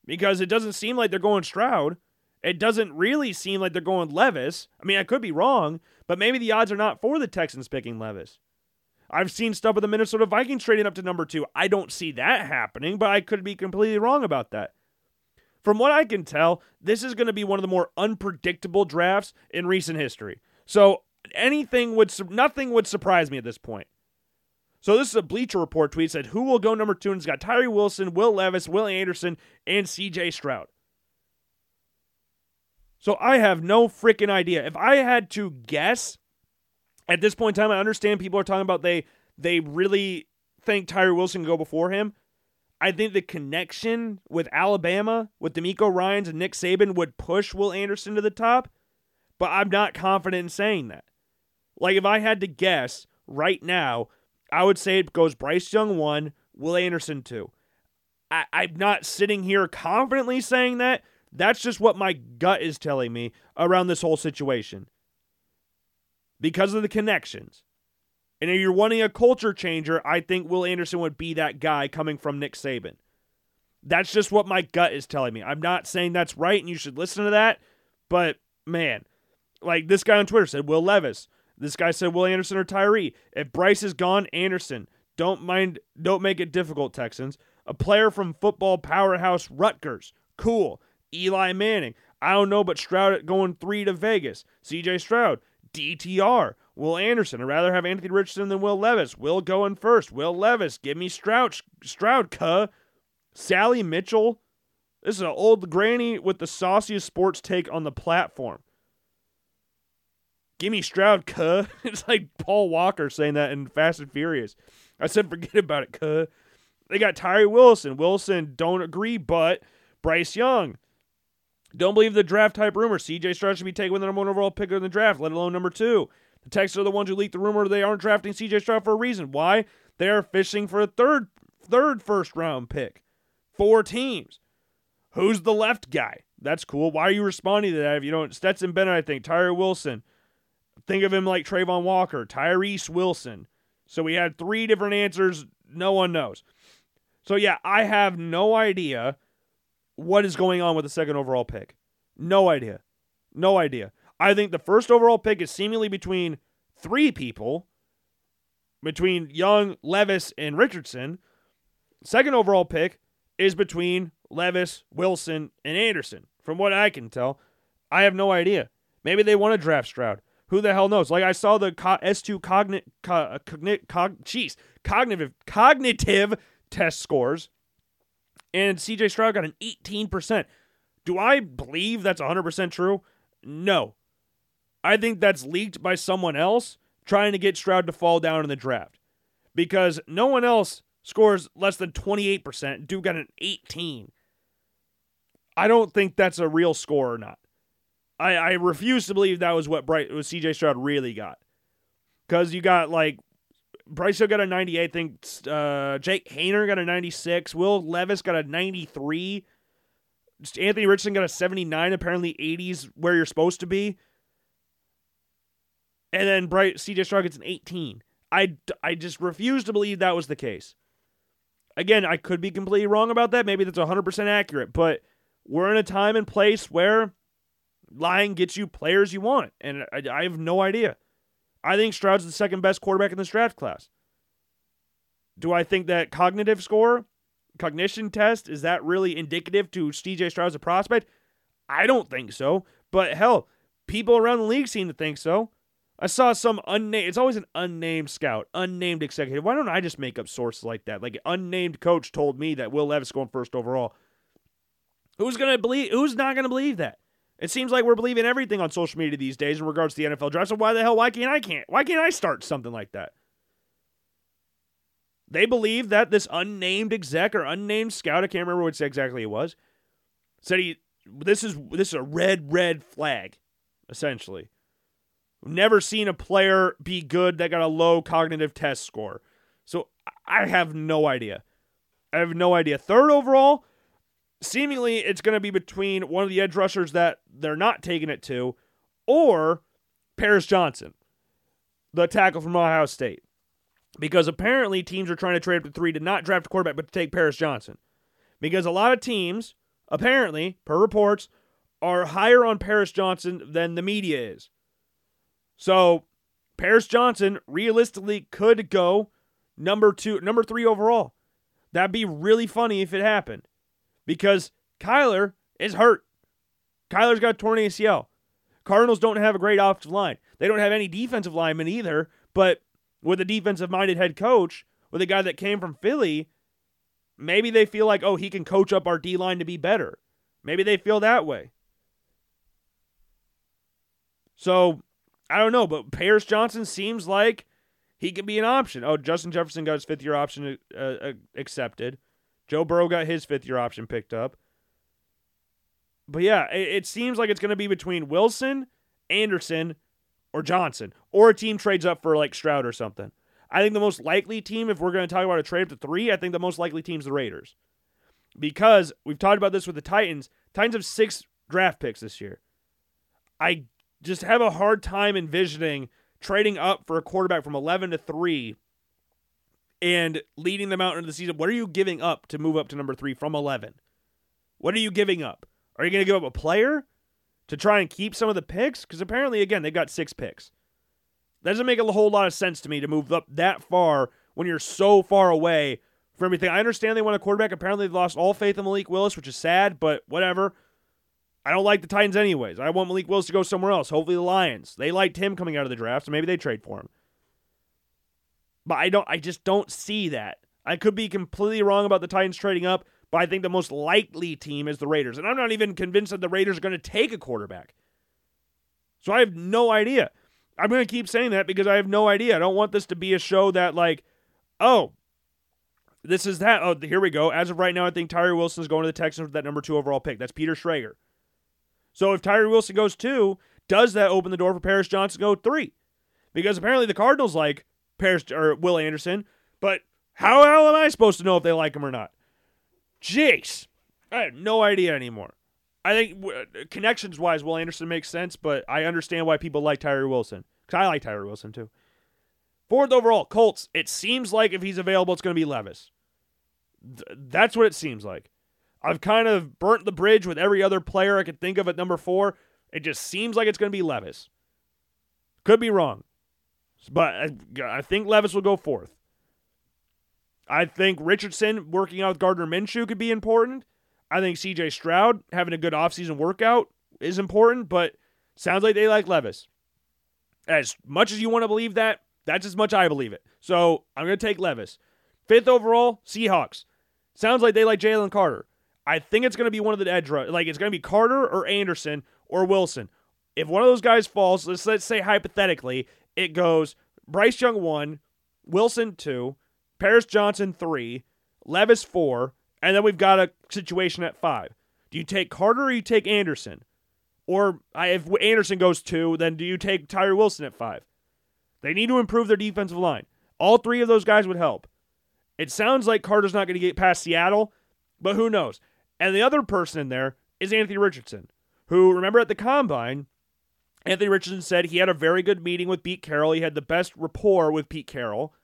Speaker 1: Because it doesn't seem like they're going Stroud. It doesn't really seem like they're going Levis. I mean, I could be wrong, but maybe the odds are not for the Texans picking Levis. I've seen stuff with the Minnesota Vikings trading up to number two. I don't see that happening, but I could be completely wrong about that. From what I can tell, this is going to be one of the more unpredictable drafts in recent history. So anything would nothing would surprise me at this point. So this is a Bleacher Report tweet said who will go number two and it's got Tyree Wilson, Will Levis, Will Anderson, and C.J. Stroud. So I have no freaking idea. If I had to guess at this point in time, I understand people are talking about they they really think Tyree Wilson can go before him. I think the connection with Alabama, with DeMeco Ryans and Nick Saban would push Will Anderson to the top, but I'm not confident in saying that. Like, if I had to guess right now, I would say it goes Bryce Young one, Will Anderson two. I, I'm not sitting here confidently saying that. That's just what my gut is telling me around this whole situation. Because of the connections. And if you're wanting a culture changer, I think Will Anderson would be that guy coming from Nick Saban. That's just what my gut is telling me. I'm not saying that's right and you should listen to that, but man, like this guy on Twitter said, Will Levis. This guy said Will Anderson or Tyree. If Bryce is gone, Anderson. Don't mind, don't make it difficult, Texans. A player from football powerhouse Rutgers. Cool. Eli Manning. I don't know, but Stroud going three to Vegas. CJ Stroud. DTR. Will Anderson. I'd rather have Anthony Richardson than Will Levis. Will going first. Will Levis. Give me Stroud. Stroud, cuh. Sally Mitchell. This is an old granny with the sauciest sports take on the platform. Give me Stroud, cuh. It's like Paul Walker saying that in Fast and Furious. I said, forget about it, cuh. They got Tyree Wilson. Wilson, don't agree, but Bryce Young. Don't believe the draft type rumor. CJ Stroud should be taken with the number one overall pick in the draft, let alone number two. The Texans are the ones who leaked the rumor they aren't drafting CJ Stroud for a reason. Why? They are fishing for a third third first round pick. Four teams. Who's the left guy? That's cool. Why are you responding to that if you don't? Stetson Bennett, I think. Tyree Wilson. Think of him like Travon Walker. Tyrese Wilson. So we had three different answers. No one knows. So yeah, I have no idea what is going on with the second overall pick. No idea. No idea. I think the first overall pick is seemingly between three people, between Young, Levis, and Richardson. Second overall pick is between Levis, Wilson, and Anderson. From what I can tell, I have no idea. Maybe they want to draft Stroud. Who the hell knows? Like I saw the S2 cognitive, cognitive, cognitive test scores, and CJ Stroud got an 18%. Do I believe that's 100% true? No. I think that's leaked by someone else trying to get Stroud to fall down in the draft because no one else scores less than 28%. Dude got an 18. I don't think that's a real score or not. I, I refuse to believe that was what Bright was CJ Stroud really got. Because you got like Bryce Hill got a 98. I think uh, Jake Haener got a 96. Will Levis got a 93. Anthony Richardson got a 79. Apparently, 80s where you're supposed to be. And then Bright CJ Stroud gets an 18. I, I just refuse to believe that was the case. Again, I could be completely wrong about that. Maybe that's 100% accurate, but we're in a time and place where lying gets you players you want, and I, I have no idea. I think Stroud's the second best quarterback in this draft class. Do I think that cognitive score, cognition test, is that really indicative to CJ Stroud as a prospect? I don't think so. But hell, people around the league seem to think so. I saw some unnamed, it's always an unnamed scout, unnamed executive. Why don't I just make up sources like that? Like unnamed coach told me that Will Levis going first overall. Who's going to believe, who's not going to believe that? It seems like we're believing everything on social media these days in regards to the NFL draft. So why the hell why can't I can't why can't I start something like that? They believe that this unnamed exec or unnamed scout, I can't remember what exactly it was, said he this is this is a red red flag, essentially. Never seen a player be good that got a low cognitive test score. So I have no idea. I have no idea. Third overall, seemingly it's going to be between one of the edge rushers that they're not taking it to or Paris Johnson, the tackle from Ohio State. Because apparently teams are trying to trade up to three to not draft a quarterback, but to take Paris Johnson. Because a lot of teams, apparently, per reports, are higher on Paris Johnson than the media is. So Paris Johnson realistically could go number two, number three overall. That'd be really funny if it happened because Kyler is hurt. Kyler's got a torn ACL. Cardinals don't have a great offensive line. They don't have any defensive linemen either, but with a defensive minded head coach, with a guy that came from Philly, maybe they feel like, oh, he can coach up our D line to be better. Maybe they feel that way. So I don't know, but Paris Johnson seems like he could be an option. Oh, Justin Jefferson got his fifth year option uh, uh, accepted. Joe Burrow got his fifth year option picked up. But yeah, it, it seems like it's going to be between Wilson, Anderson, or Johnson, or a team trades up for like Stroud or something. I think the most likely team, if we're going to talk about a trade up to three, I think the most likely team is the Raiders. Because we've talked about this with the Titans. Titans have six draft picks this year. I just have a hard time envisioning trading up for a quarterback from 11 to 3 and leading them out into the season, what are you giving up to move up to number three from 11? What are you giving up? Are you going to give up a player to try and keep some of the picks? Because apparently, again, they've got six picks. That doesn't make a whole lot of sense to me to move up that far when you're so far away from everything. I understand they want a quarterback. Apparently, they've lost all faith in Malik Willis, which is sad, but whatever. I don't like the Titans anyways. I want Malik Willis to go somewhere else. Hopefully, the Lions. They liked him coming out of the draft, so maybe they trade for him. But I don't I just don't see that. I could be completely wrong about the Titans trading up, but I think the most likely team is the Raiders. And I'm not even convinced that the Raiders are going to take a quarterback. So I have no idea. I'm going to keep saying that because I have no idea. I don't want this to be a show that like, oh, this is that. Oh, here we go. As of right now, I think Tyree Wilson is going to the Texans with that number two overall pick. That's Peter Schrager. So if Tyree Wilson goes two, does that open the door for Paris Johnson to go three? Because apparently the Cardinals like Paris or Will Anderson, but how the hell am I supposed to know if they like him or not? Jeez, I have no idea anymore. I think connections wise, Will Anderson makes sense, but I understand why people like Tyree Wilson because I like Tyree Wilson too. Fourth overall, Colts. It seems like if he's available, it's going to be Levis. Th- that's what it seems like. I've kind of burnt the bridge with every other player I could think of at number four. It just seems like it's going to be Levis. Could be wrong. But I, I think Levis will go fourth. I think Richardson working out with Gardner Minshew could be important. I think CJ Stroud having a good offseason workout is important, but sounds like they like Levis. As much as you want to believe that, that's as much I believe it. So I'm going to take Levis. Fifth overall, Seahawks. Sounds like they like Jalen Carter. I think it's going to be one of the edge. Like it's going to be Carter or Anderson or Wilson. If one of those guys falls, let's let's say hypothetically, it goes Bryce Young one, Wilson two, Paris Johnson three, Levis four, and then we've got a situation at five. Do you take Carter or you take Anderson? Or if Anderson goes two, then do you take Tyree Wilson at five? They need to improve their defensive line. All three of those guys would help. It sounds like Carter's not going to get past Seattle, but who knows? And the other person in there is Anthony Richardson, who, remember at the combine, Anthony Richardson said he had a very good meeting with Pete Carroll. He had the best rapport with Pete Carroll.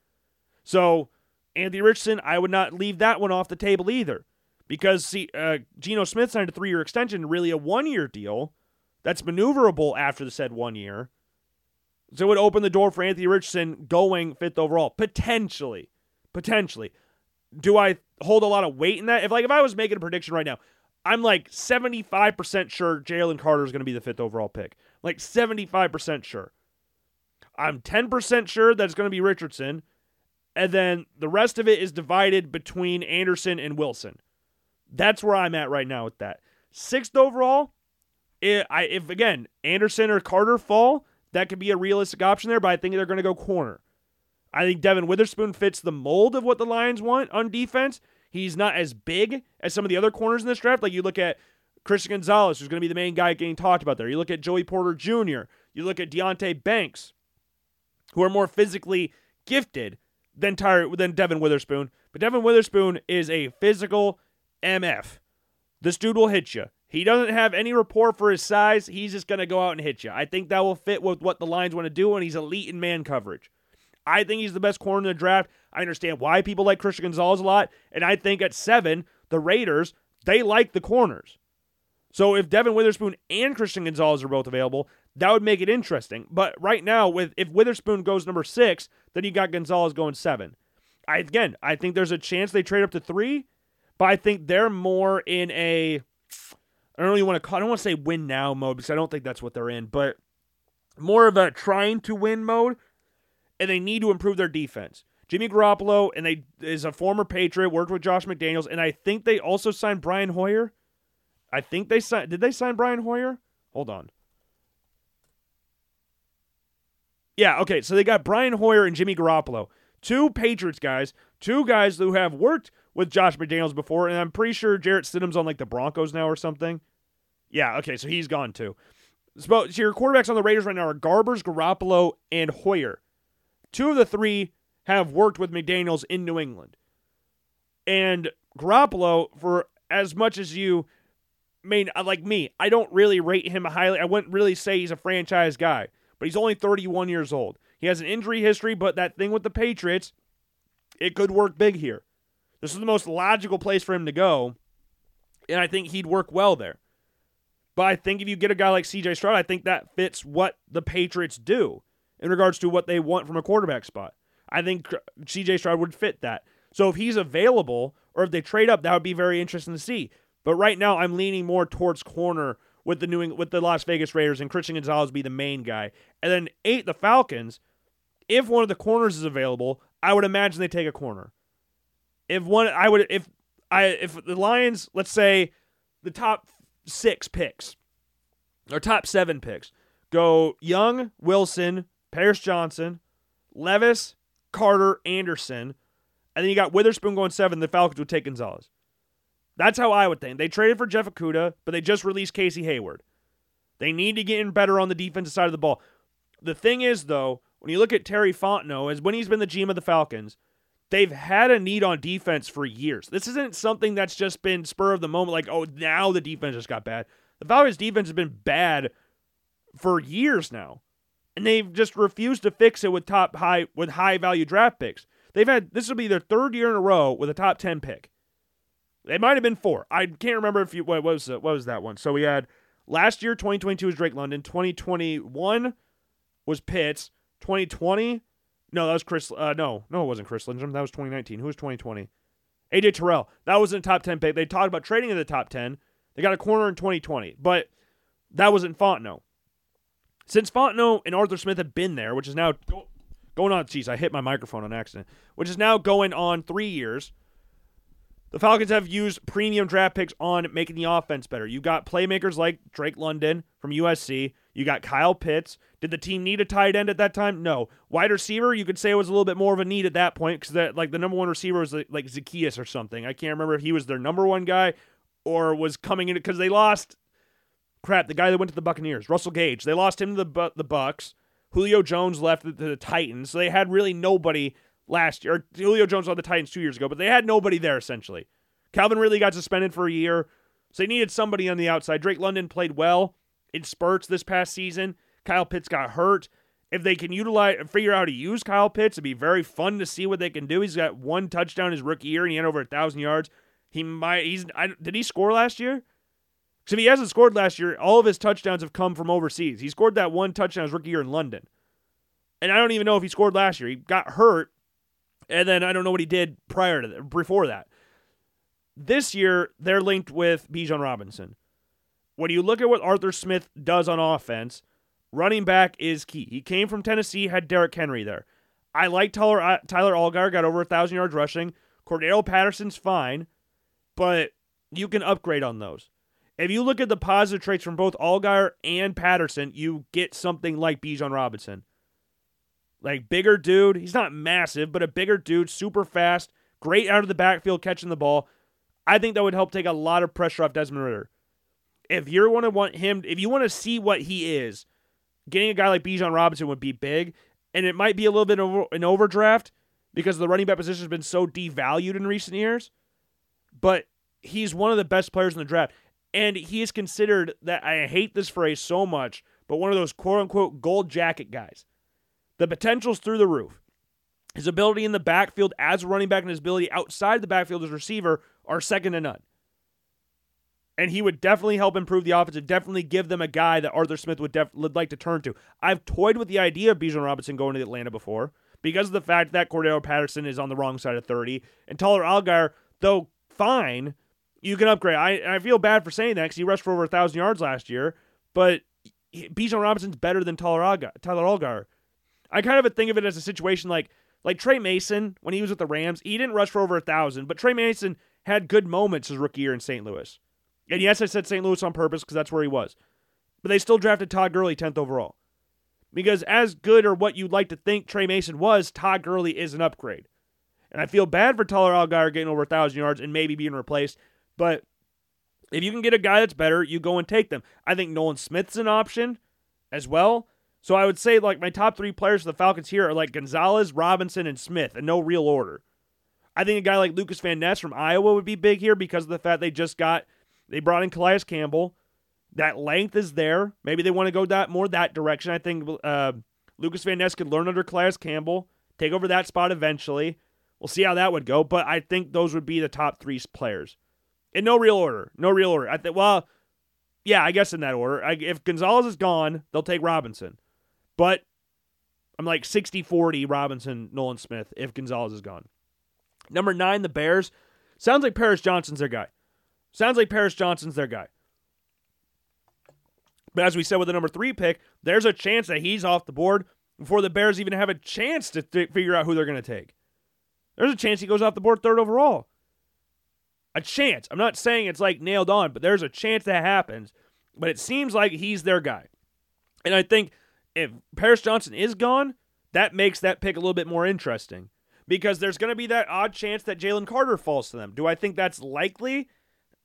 Speaker 1: So, Anthony Richardson, I would not leave that one off the table either. Because, see, uh, Geno Smith signed a three year extension, really a one year deal that's maneuverable after the said one year. So it would open the door for Anthony Richardson going fifth overall, potentially. Potentially. Do I hold a lot of weight in that? If like if I was making a prediction right now, I'm like 75% sure Jalen Carter is going to be the fifth overall pick. Like 75% sure. I'm 10% sure that it's going to be Richardson. And then the rest of it is divided between Anderson and Wilson. That's where I'm at right now with that. Sixth overall, if, I, if again, Anderson or Carter fall, that could be a realistic option there, but I think they're going to go corner. I think Devon Witherspoon fits the mold of what the Lions want on defense. He's not as big as some of the other corners in this draft. Like you look at Christian Gonzalez, who's going to be the main guy getting talked about there. You look at Joey Porter Jr., you look at Deonte Banks, who are more physically gifted. than Tyre than Devon Witherspoon. But Devon Witherspoon is a physical MF. This dude will hit you. He doesn't have any rapport for his size. He's just going to go out and hit you. I think that will fit with what the Lions want to do, and he's elite in man coverage. I think he's the best corner in the draft. I understand why people like Christian Gonzalez a lot, and I think at seven, the Raiders, they like the corners. So if Devon Witherspoon and Christian Gonzalez are both available, that would make it interesting. But right now, with if Witherspoon goes number six, then you got Gonzalez going seven. I again, I think there's a chance they trade up to three, but I think they're more in a I don't really want to call I don't want to say win now mode because I don't think that's what they're in, but more of a trying to win mode, and they need to improve their defense. Jimmy Garoppolo and they is a former Patriot, worked with Josh McDaniels, and I think they also signed Brian Hoyer. I think they signed. Did they sign Brian Hoyer? Hold on. Yeah, okay. So they got Brian Hoyer and Jimmy Garoppolo, two Patriots guys, two guys who have worked with Josh McDaniels before, and I'm pretty sure Jarrett Stidham's on like the Broncos now or something. Yeah, okay, so he's gone too. So, so your quarterbacks on the Raiders right now are Garbers, Garoppolo, and Hoyer. Two of the three have worked with McDaniels in New England. And Garoppolo, for as much as you mean, uh, like me, I don't really rate him highly. I wouldn't really say he's a franchise guy, but he's only 31 years old. He has an injury history, but that thing with the Patriots, it could work big here. This is the most logical place for him to go, and I think he'd work well there. But I think if you get a guy like CJ Stroud, I think that fits what the Patriots do in regards to what they want from a quarterback spot. I think CJ Stroud would fit that. So if he's available or if they trade up, that would be very interesting to see. But right now, I'm leaning more towards corner with the New with the Las Vegas Raiders and Christian Gonzalez be the main guy. And then eight, the Falcons. If one of the corners is available, I would imagine they take a corner. If one, I would if I if the Lions, let's say the top six picks or top seven picks go Young, Wilson, Paris Johnson, Levis, Carter, Anderson, and then you got Witherspoon going seven. The Falcons would take Gonzalez. That's how I would think. They traded for Jeff Okudah, but they just released Casey Hayward. They need to get in better on the defensive side of the ball. The thing is, though, when you look at Terry Fontenot, as when he's been the GM of the Falcons, they've had a need on defense for years. This isn't something that's just been spur of the moment, like, oh, now the defense just got bad. The Falcons' defense has been bad for years now. And they've just refused to fix it with top high with high value draft picks. They've had this will be their third year in a row with a top ten pick. It might have been four. I can't remember if you what was what was that one. So we had last year, 2022 was Drake London. 2021 was Pitts. 2020, no, that was Chris. Uh, no, no, it wasn't Chris Lindstrom. That was 2019. Who was 2020? AJ Terrell. That was in top 10 pick. They talked about trading in the top 10. They got a corner in 2020, but that wasn't Fontenot. Since Fontenot and Arthur Smith have been there, which is now going on, geez, I hit my microphone on accident, which is now going on three years. The Falcons have used premium draft picks on making the offense better. You got playmakers like Drake London from USC. You got Kyle Pitts. Did the team need a tight end at that time? No. Wide receiver, you could say it was a little bit more of a need at that point because that like the number one receiver was like, like Zaccheaus or something. I can't remember if he was their number one guy or was coming in because they lost. Crap, the guy that went to the Buccaneers, Russell Gage. They lost him to the the Bucs. Julio Jones left to the Titans, so they had really nobody last year. Julio Jones on the Titans two years ago, but they had nobody there essentially. Calvin Ridley got suspended for a year, so they needed somebody on the outside. Drake London played well in spurts this past season. Kyle Pitts got hurt. If they can utilize, figure out how to use Kyle Pitts, it'd be very fun to see what they can do. He's got one touchdown his rookie year, and he had over a thousand yards. He might. He's. I, did he score last year? Because if he hasn't scored last year, all of his touchdowns have come from overseas. He scored that one touchdown his rookie year in London, and I don't even know if he scored last year. He got hurt, and then I don't know what he did prior to that, before that. This year, they're linked with Bijan Robinson. When you look at what Arthur Smith does on offense, running back is key. He came from Tennessee, had Derrick Henry there. I like Tyler, uh, Tyler Allgeier, got over a 1,000 yards rushing. Cordarrelle Patterson's fine, but you can upgrade on those. If you look at the positive traits from both Allgeier and Patterson, you get something like Bijan Robinson. Like bigger dude, he's not massive, but a bigger dude, super fast, great out of the backfield catching the ball. I think that would help take a lot of pressure off Desmond Ridder. If you're want to want him, if you want to see what he is, getting a guy like Bijan Robinson would be big, and it might be a little bit of an overdraft. because the running back position has been so devalued in recent years. But he's one of the best players in the draft. And he is considered that I hate this phrase so much, but one of those quote unquote gold jacket guys. The potential's through the roof. His ability in the backfield as a running back and his ability outside the backfield as a receiver are second to none. And he would definitely help improve the offense and definitely give them a guy that Arthur Smith would, def- would like to turn to. I've toyed with the idea of Bijan Robinson going to Atlanta before because of the fact that Cordarrelle Patterson is on the wrong side of 30. And Tyler Algar, though fine, you can upgrade. I, I feel bad for saying that because he rushed for over 1,000 yards last year, but Bijan Robinson's better than Tyler Algar. Tyler Allgeier. I kind of think of it as a situation like like Tre Mason when he was with the Rams. He didn't rush for over a thousand, but Tre Mason had good moments his rookie year in St. Louis. And yes, I said St. Louis on purpose because that's where he was. But they still drafted Todd Gurley 10th overall. Because as good or what you'd like to think Tre Mason was, Todd Gurley is an upgrade. And I feel bad for Tyler Allgeier getting over 1,000 yards and maybe being replaced. But if you can get a guy that's better, you go and take them. I think Nolan Smith's an option as well. So I would say like my top three players for the Falcons here are like Gonzalez, Robinson, and Smith, in no real order. I think a guy like Lucas Van Ness from Iowa would be big here because of the fact they just got they brought in Calais Campbell. That length is there. Maybe they want to go that more that direction. I think uh, Lucas Van Ness could learn under Calais Campbell, take over that spot eventually. We'll see how that would go, but I think those would be the top three players in no real order. No real order. I think. Well, yeah, I guess in that order. I, if Gonzalez is gone, they'll take Robinson. But I'm like 60 40 Robinson, Nolan Smith if Gonzalez is gone. Number nine, the Bears. Sounds like Paris Johnson's their guy. Sounds like Paris Johnson's their guy. But as we said with the number three pick, there's a chance that he's off the board before the Bears even have a chance to th- figure out who they're going to take. There's a chance he goes off the board third overall. A chance. I'm not saying it's like nailed on, but there's a chance that happens. But it seems like he's their guy. And I think if Paris Johnson is gone, that makes that pick a little bit more interesting because there's going to be that odd chance that Jalen Carter falls to them. Do I think that's likely?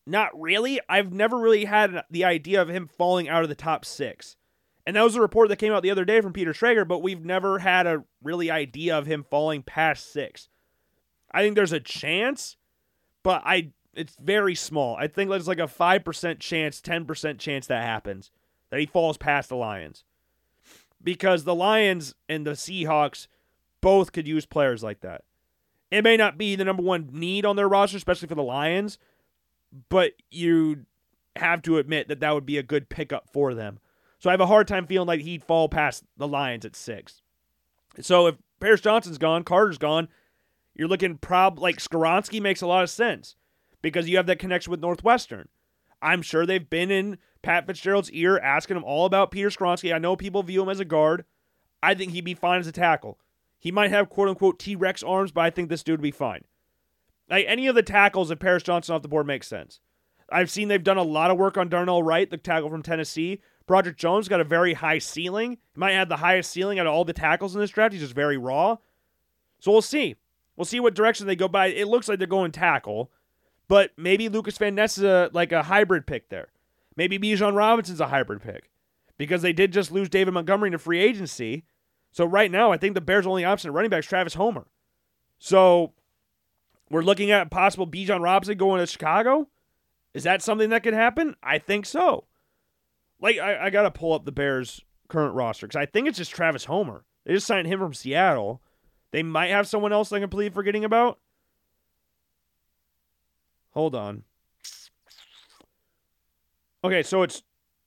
Speaker 1: Not really. I've never really had the idea of him falling out of the top six. And that was a report that came out the other day from Peter Schrager, but we've never had a really idea of him falling past six. I think there's a chance, but I it's very small. I think there's like a 5% chance, 10% chance that happens, that he falls past the Lions because the Lions and the Seahawks both could use players like that. It may not be the number one need on their roster, especially for the Lions, but you have to admit that that would be a good pickup for them. So I have a hard time feeling like he'd fall past the Lions at six. So if Paris Johnson's gone, Carter's gone, you're looking prob like Skoronski makes a lot of sense because you have that connection with Northwestern. I'm sure they've been in Pat Fitzgerald's ear asking him all about Peter Skoronski. I know people view him as a guard. I think he'd be fine as a tackle. He might have quote unquote T Rex arms, but I think this dude would be fine. Like any of the tackles of Paris Johnson off the board makes sense. I've seen they've done a lot of work on Darnell Wright, the tackle from Tennessee. Broderick Jones got a very high ceiling. He might have the highest ceiling out of all the tackles in this draft. He's just very raw. So we'll see. We'll see what direction they go by. It looks like they're going tackle, but maybe Lucas Van Ness is a, like a hybrid pick there. Maybe Bijan Robinson's a hybrid pick because they did just lose David Montgomery to free agency. So right now, I think the Bears' only option at running back is Travis Homer. So we're looking at possible Bijan Robinson going to Chicago. Is that something that could happen? I think so. Like I, I got to pull up the Bears' current roster because I think it's just Travis Homer. They just signed him from Seattle. They might have someone else I'm completely forgetting about. Hold on. Okay, so it's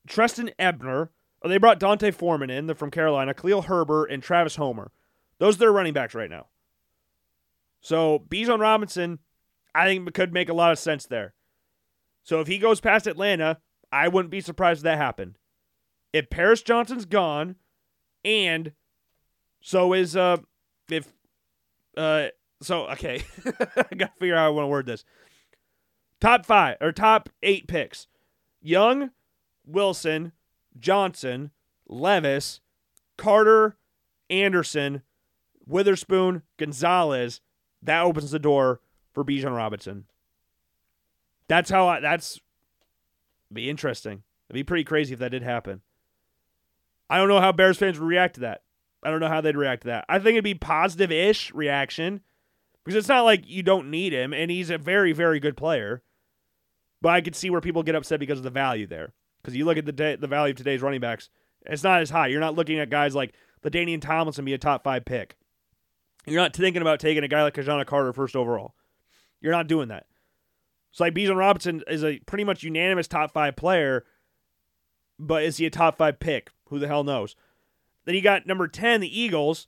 Speaker 1: Trestan Ebner. Oh, they brought D'Onta Foreman in the, from Carolina, Khalil Herbert, and Travis Homer. Those are their running backs right now. So Bijan Robinson, I think could make a lot of sense there. So if he goes past Atlanta, I wouldn't be surprised if that happened. If Paris Johnson's gone, and so is uh if uh so okay, I gotta figure out how I want to word this. Top five or top eight picks. Young, Wilson, Johnson, Levis, Carter, Anderson, Witherspoon, Gonzalez. That opens the door for Bijan Robinson. That's how I, that's be interesting. It'd be pretty crazy if that did happen. I don't know how Bears fans would react to that. I don't know how they'd react to that. I think it'd be positive-ish reaction Because it's not like you don't need him, and he's a very, very good player. But I could see where people get upset because of the value there. Because you look at the the value of today's running backs, it's not as high. You're not looking at guys like LaDainian Tomlinson be a top five pick. You're not thinking about taking a guy like Ki-Jana Carter first overall. You're not doing that. So like Bijan Robinson is a pretty much unanimous top five player, but is he a top five pick? Who the hell knows? Then you got number 10, the Eagles.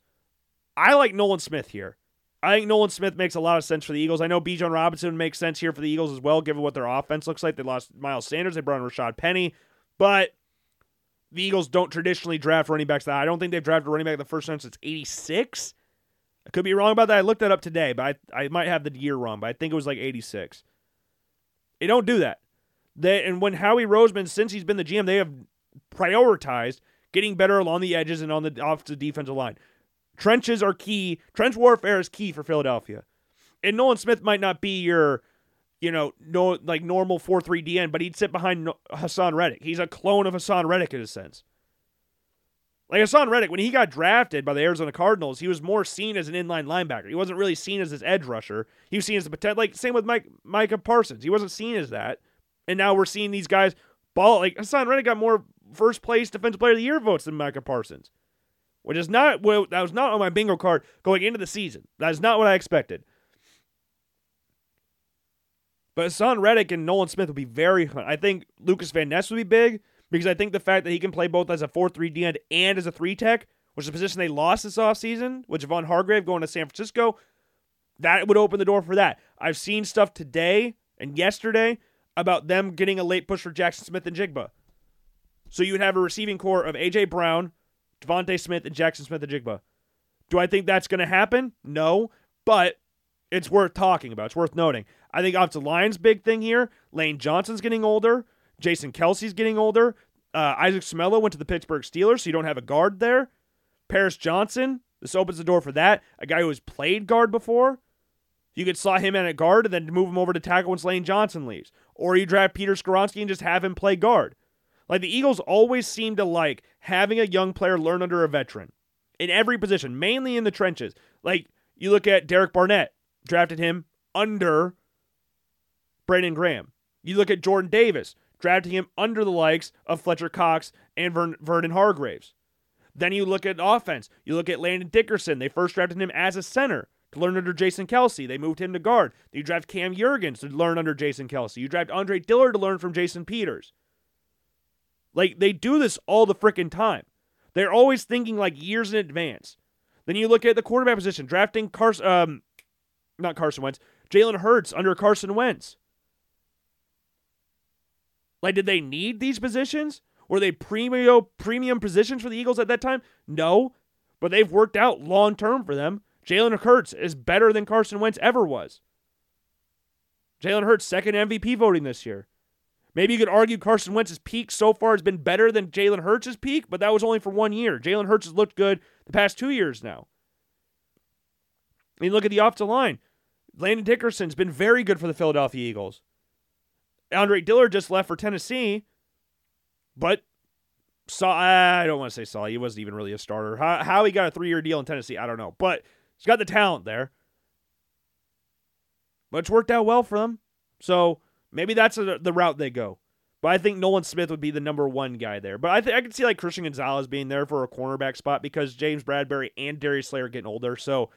Speaker 1: I like Nolan Smith here. I think Nolan Smith makes a lot of sense for the Eagles. I know Bijan Robinson makes sense here for the Eagles as well, given what their offense looks like. They lost Miles Sanders, they brought in Rashad Penny, but the Eagles don't traditionally draft running backs that I don't think they've drafted a running back in the first time since 86. I could be wrong about that. I looked that up today, but I, I might have the year wrong, but I think it was like 86. They don't do that. They, and when Howie Roseman, since he's been the GM, they have prioritized getting better along the edges and on the offensive defensive line. Trenches are key. Trench warfare is key for Philadelphia. And Nolan Smith might not be your, you know, no like normal four three DN, but he'd sit behind Haason Reddick. He's a clone of Haason Reddick in a sense. Like Haason Reddick, when he got drafted by the Arizona Cardinals, he was more seen as an inline linebacker. He wasn't really seen as this edge rusher. He was seen as the potential. Like same with Mike Micah Parsons. He wasn't seen as that. And now we're seeing these guys ball. Like Haason Reddick got more first place defensive player of the year votes than Micah Parsons which is not that was not on my bingo card going into the season. That is not what I expected. But Haason Reddick and Nolan Smith would be very. I think Lucas Van Ness would be big because I think the fact that he can play both as a 4 3 D end and as a 3 tech, which is a position they lost this offseason, with Javon Hargrave going to San Francisco, that would open the door for that. I've seen stuff today and yesterday about them getting a late push for Jackson Smith-Njigba. So you would have a receiving corps of A.J. Brown, DeVonta Smith and Jackson Smith-Njigba. Do I think that's going to happen? No, but it's worth talking about. It's worth noting. I think off the line's big thing here. Lane Johnson's getting older. Jason Kelce's getting older. Uh, Isaac Seumalo went to the Pittsburgh Steelers, so you don't have a guard there. Paris Johnson, this opens the door for that. A guy who has played guard before. You could slot him in at guard and then move him over to tackle once Lane Johnson leaves. Or you draft Peter Skoronski and just have him play guard. Like the Eagles always seem to like having a young player learn under a veteran in every position, mainly in the trenches. Like you look at Derek Barnett, drafted him under Brandon Graham. You look at Jordan Davis, drafting him under the likes of Fletcher Cox and Vern- Vernon Hargreaves. Then you look at offense. You look at Landon Dickerson. They first drafted him as a center to learn under Jason Kelce. They moved him to guard. You draft Cam Jurgens to learn under Jason Kelce. You draft Andre Dillard to learn from Jason Peters. Like they do this all the freaking time. They're always thinking like years in advance. Then you look at the quarterback position, drafting Carson, um, not Carson Wentz, Jalen Hurts under Carson Wentz. Like, did they need these positions? Were they premium premium positions for the Eagles at that time? No, but they've worked out long term for them. Jalen Hurts is better than Carson Wentz ever was. Jalen Hurts second MVP voting this year. Maybe you could argue Carson Wentz's peak so far has been better than Jalen Hurts' peak, but that was only for one year. Jalen Hurts has looked good the past two years now. I mean, look at the offensive line. Landon Dickerson's been very good for the Philadelphia Eagles. Andre Dillard just left for Tennessee, but saw I don't want to say saw he wasn't even really a starter. How, how he got a three year deal in Tennessee, I don't know, but he's got the talent there. But it's worked out well for them. So Maybe that's a, the route they go. But I think Nolan Smith would be the number one guy there. But I think I could see like Christian Gonzalez being there for a cornerback spot because James Bradberry and Darius Slayer are getting older. So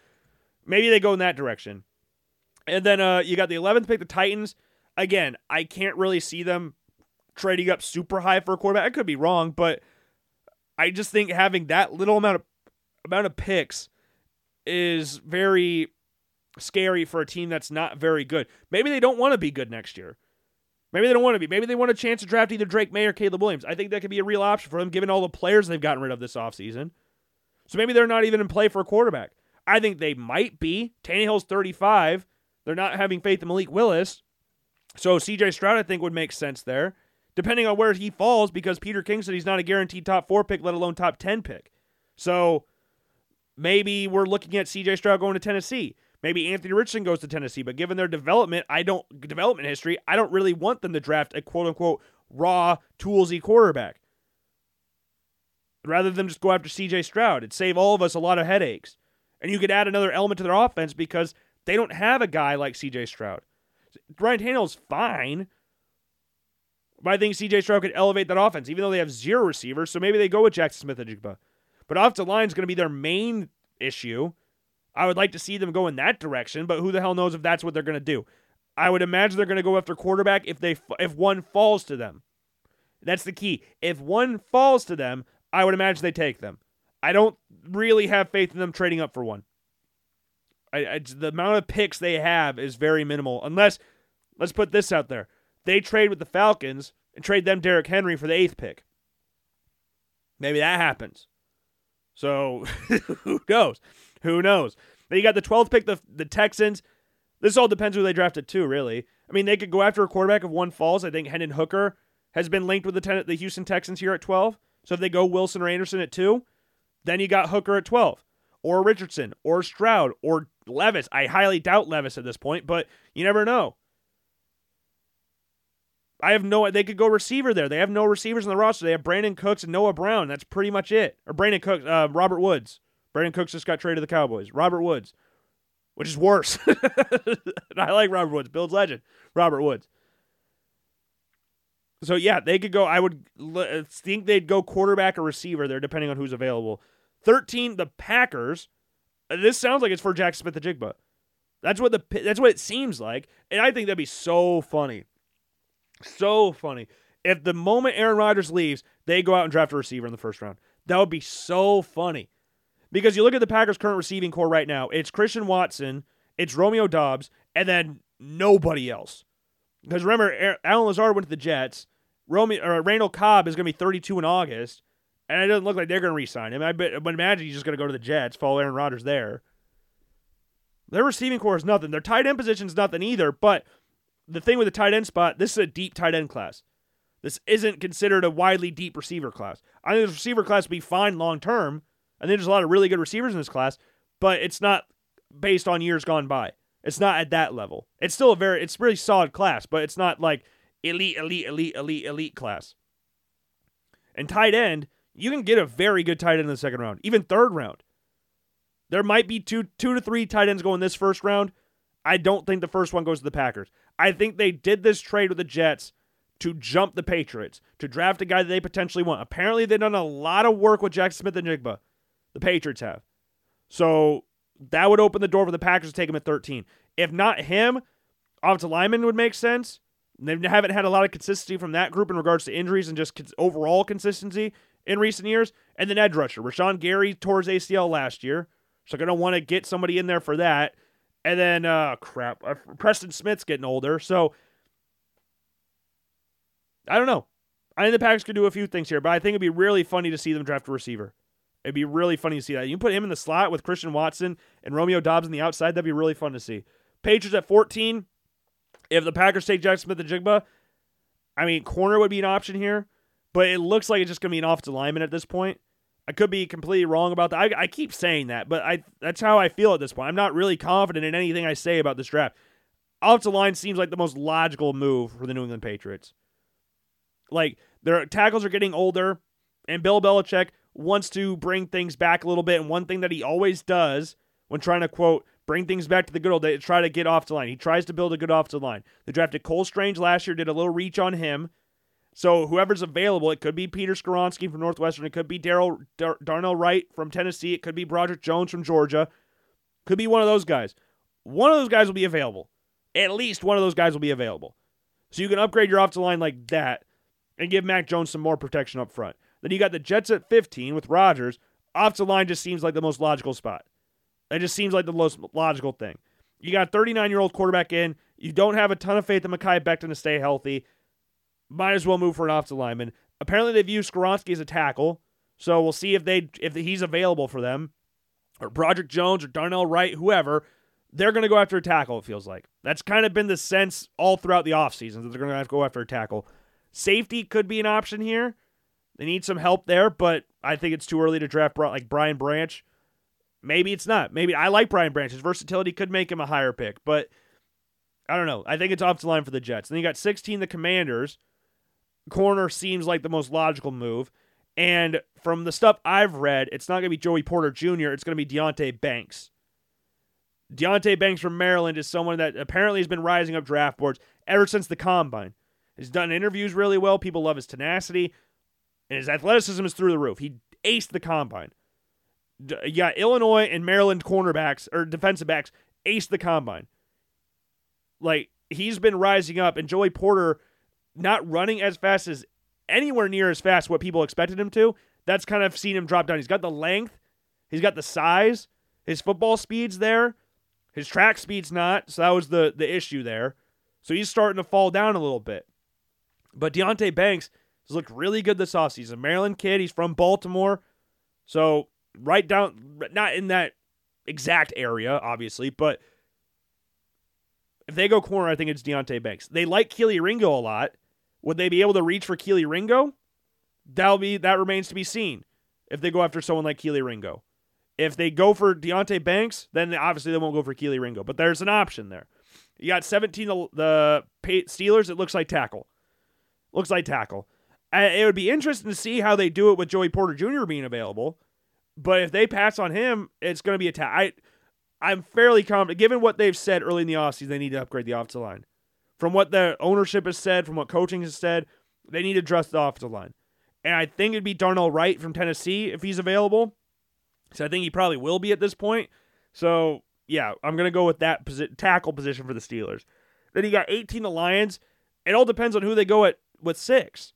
Speaker 1: maybe they go in that direction. And then uh, you got the 11th pick, the Titans. Again, I can't really see them trading up super high for a quarterback. I could be wrong, but I just think having that little amount of amount of picks is very scary for a team that's not very good. Maybe they don't want to be good next year. Maybe they don't want to be. Maybe they want a chance to draft either Drake Maye or Caleb Williams. I think that could be a real option for them given all the players they've gotten rid of this offseason. So maybe they're not even in play for a quarterback. I think they might be. Tannehill's 35. They're not having faith in Malik Willis. So CJ Stroud, I think, would make sense there, depending on where he falls, because Peter King said he's not a guaranteed top four pick, let alone top 10 pick. So maybe we're looking at CJ Stroud going to Tennessee. Maybe Anthony Richardson goes to Tennessee, but given their development, I don't development history, I don't really want them to draft a quote unquote raw toolsy quarterback. Rather than just go after CJ Stroud, it'd save all of us a lot of headaches. And you could add another element to their offense because They don't have a guy like CJ Stroud. Ryan Tannehill's fine, but I think CJ Stroud could elevate that offense, even though they have zero receivers. So maybe they go with Jackson Smith-Njigba. But offensive line is going to be their main issue. I would like to see them go in that direction, but who the hell knows if that's what they're going to do? I would imagine they're going to go after quarterback if they if one falls to them. That's the key. If one falls to them, I would imagine they take them. I don't really have faith in them trading up for one. I, I, the amount of picks they have is very minimal. Unless, let's put this out there, they trade with the Falcons and trade them Derrick Henry for the eighth pick. Maybe that happens. So who knows? Who knows? Then you got the 12th pick, the the Texans. This all depends who they drafted too, really. I mean, they could go after a quarterback if one falls. I think Hendon Hooker has been linked with the ten- the Houston Texans here at 12. So if they go Wilson or Anderson at two, then you got Hooker at 12, or Richardson, or Stroud, or Levis. I highly doubt Levis at this point, but you never know. I have no. They could go receiver there. They have no receivers in the roster. They have Brandin Cooks and Noah Brown. That's pretty much it. Or Brandin Cooks, uh, Robert Woods. Brandin Cooks just got traded to the Cowboys. Robert Woods, which is worse. I like Robert Woods, Bills legend. Robert Woods. So yeah, they could go. I would uh, think they'd go quarterback or receiver there, depending on who's available. Thirteen, the Packers. Uh, this sounds like it's for Jaxon Smith-Njigba. That's what the that's what it seems like, and I think that'd be so funny so funny. If the moment Aaron Rodgers leaves, they go out and draft a receiver in the first round. That would be so funny. Because you look at the Packers' current receiving corps right now, it's Christian Watson, it's Romeo Doubs, and then nobody else. Because remember, Allen Lazard went to the Jets. Romeo or uh, Randall Cobb is going to be 32 in August, and it doesn't look like they're going to re-sign him. I but imagine he's just going to go to the Jets, follow Aaron Rodgers there. Their receiving corps is nothing. Their tight end position is nothing either. But the thing with the tight end spot, this is a deep tight end class. This isn't considered a widely deep receiver class. I think this receiver class will be fine long term. I think there's a lot of really good receivers in this class, but it's not based on years gone by. It's not at that level. It's still a very, it's really solid class, but it's not like elite, elite, elite, elite, elite class. And tight end, you can get a very good tight end in the second round, even third round. There might be two, two to three tight ends going this first round. I don't think the first one goes to the Packers. I think they did this trade with the Jets to jump the Patriots, to draft a guy that they potentially want. Apparently, they've done a lot of work with Jaxon Smith-Njigba. The Patriots have. So that would open the door for the Packers to take him at 13. If not him, offensive lineman would make sense. They haven't had a lot of consistency from that group in regards to injuries and just overall consistency in recent years. And then edge rusher. Rashan Gary tore his ACL last year. So going to want to get somebody in there for that. And then, uh, crap, uh, Preston Smith's getting older. So, I don't know. I think the Packers could do a few things here, but I think it'd be really funny to see them draft a receiver. It'd be really funny to see that. You can put him in the slot with Christian Watson and Romeo Doubs on the outside. That'd be really fun to see. Patriots at 14. If the Packers take Jaxon Smith-Njigba, I mean, corner would be an option here, but it looks like it's just going to be an offensive lineman at this point. I could be completely wrong about that. I, I keep saying that, but I that's how I feel at this point. I'm not really confident in anything I say about this draft. Offensive line seems like the most logical move for the New England Patriots. Like their tackles are getting older, and Bill Belichick wants to bring things back a little bit. And one thing that he always does when trying to quote bring things back to the good old days, try to get off the line. He tries to build a good offensive line. They drafted Cole Strange last year, did a little reach on him. So whoever's available, it could be Peter Skoronski from Northwestern, it could be Daryl Dar- Darnell Wright from Tennessee, it could be Broderick Jones from Georgia, could be one of those guys. One of those guys will be available. At least one of those guys will be available. So you can upgrade your offensive line like that and give Mac Jones some more protection up front. Then you got the Jets at 15 with Rodgers. Offensive line just seems like the most logical spot. It just seems like the most logical thing. You got 39 year old quarterback in. You don't have a ton of faith in Mekhi Becton to stay healthy might as well move for an offensive lineman. Apparently, they've used Skoronski as a tackle, so we'll see if they if he's available for them, or Broderick Jones or Darnell Wright, whoever. They're going to go after a tackle. It feels like that's kind of been the sense all throughout the offseason that they're going to have to go after a tackle. Safety could be an option here. They need some help there, but I think it's too early to draft like Brian Branch. Maybe it's not. Maybe I like Brian Branch. His versatility could make him a higher pick, but I don't know. I think it's off the line for the Jets. Then you got 16, the Commanders corner seems like the most logical move. And from the stuff I've read, it's not going to be Joey Porter Jr., it's going to be Deonte Banks. Deonte Banks from Maryland is someone that apparently has been rising up draft boards ever since the combine. He's done interviews really well. People love his tenacity, and his athleticism is through the roof. He aced the combine. Got Illinois and Maryland cornerbacks or defensive backs aced the combine. Like he's been rising up, and Joey Porter not running as fast as anywhere near as fast what people expected him to. That's kind of seen him drop down. He's got the length, he's got the size, his football speed's there, his track speed's not. So that was the the issue there. So he's starting to fall down a little bit. But Deonte Banks has looked really good this offseason. He's a Maryland kid. He's from Baltimore. So right down, not in that exact area, obviously, but if they go corner, I think it's Deonte Banks. They like Kelee Ringo a lot. Would they be able to reach for Kelee Ringo? That'll be that remains to be seen. If they go after someone like Kelee Ringo, if they go for Deonte Banks, then obviously they won't go for Kelee Ringo. But there's an option there. You got 17 the Steelers. It looks like tackle. Looks like tackle. It would be interesting to see how they do it with Joey Porter Jr. being available. But if they pass on him, it's going to be a ta- I, I'm fairly confident, given what they've said early in the offseason, they need to upgrade the offensive line. From what the ownership has said, from what coaching has said, they need to address the offensive line. And I think it'd be Darnell Wright from Tennessee if he's available. So I think he probably will be at this point. So yeah, I'm gonna go with that posi- tackle position for the Steelers. Then you got 18 the Lions. It all depends on who they go at with six.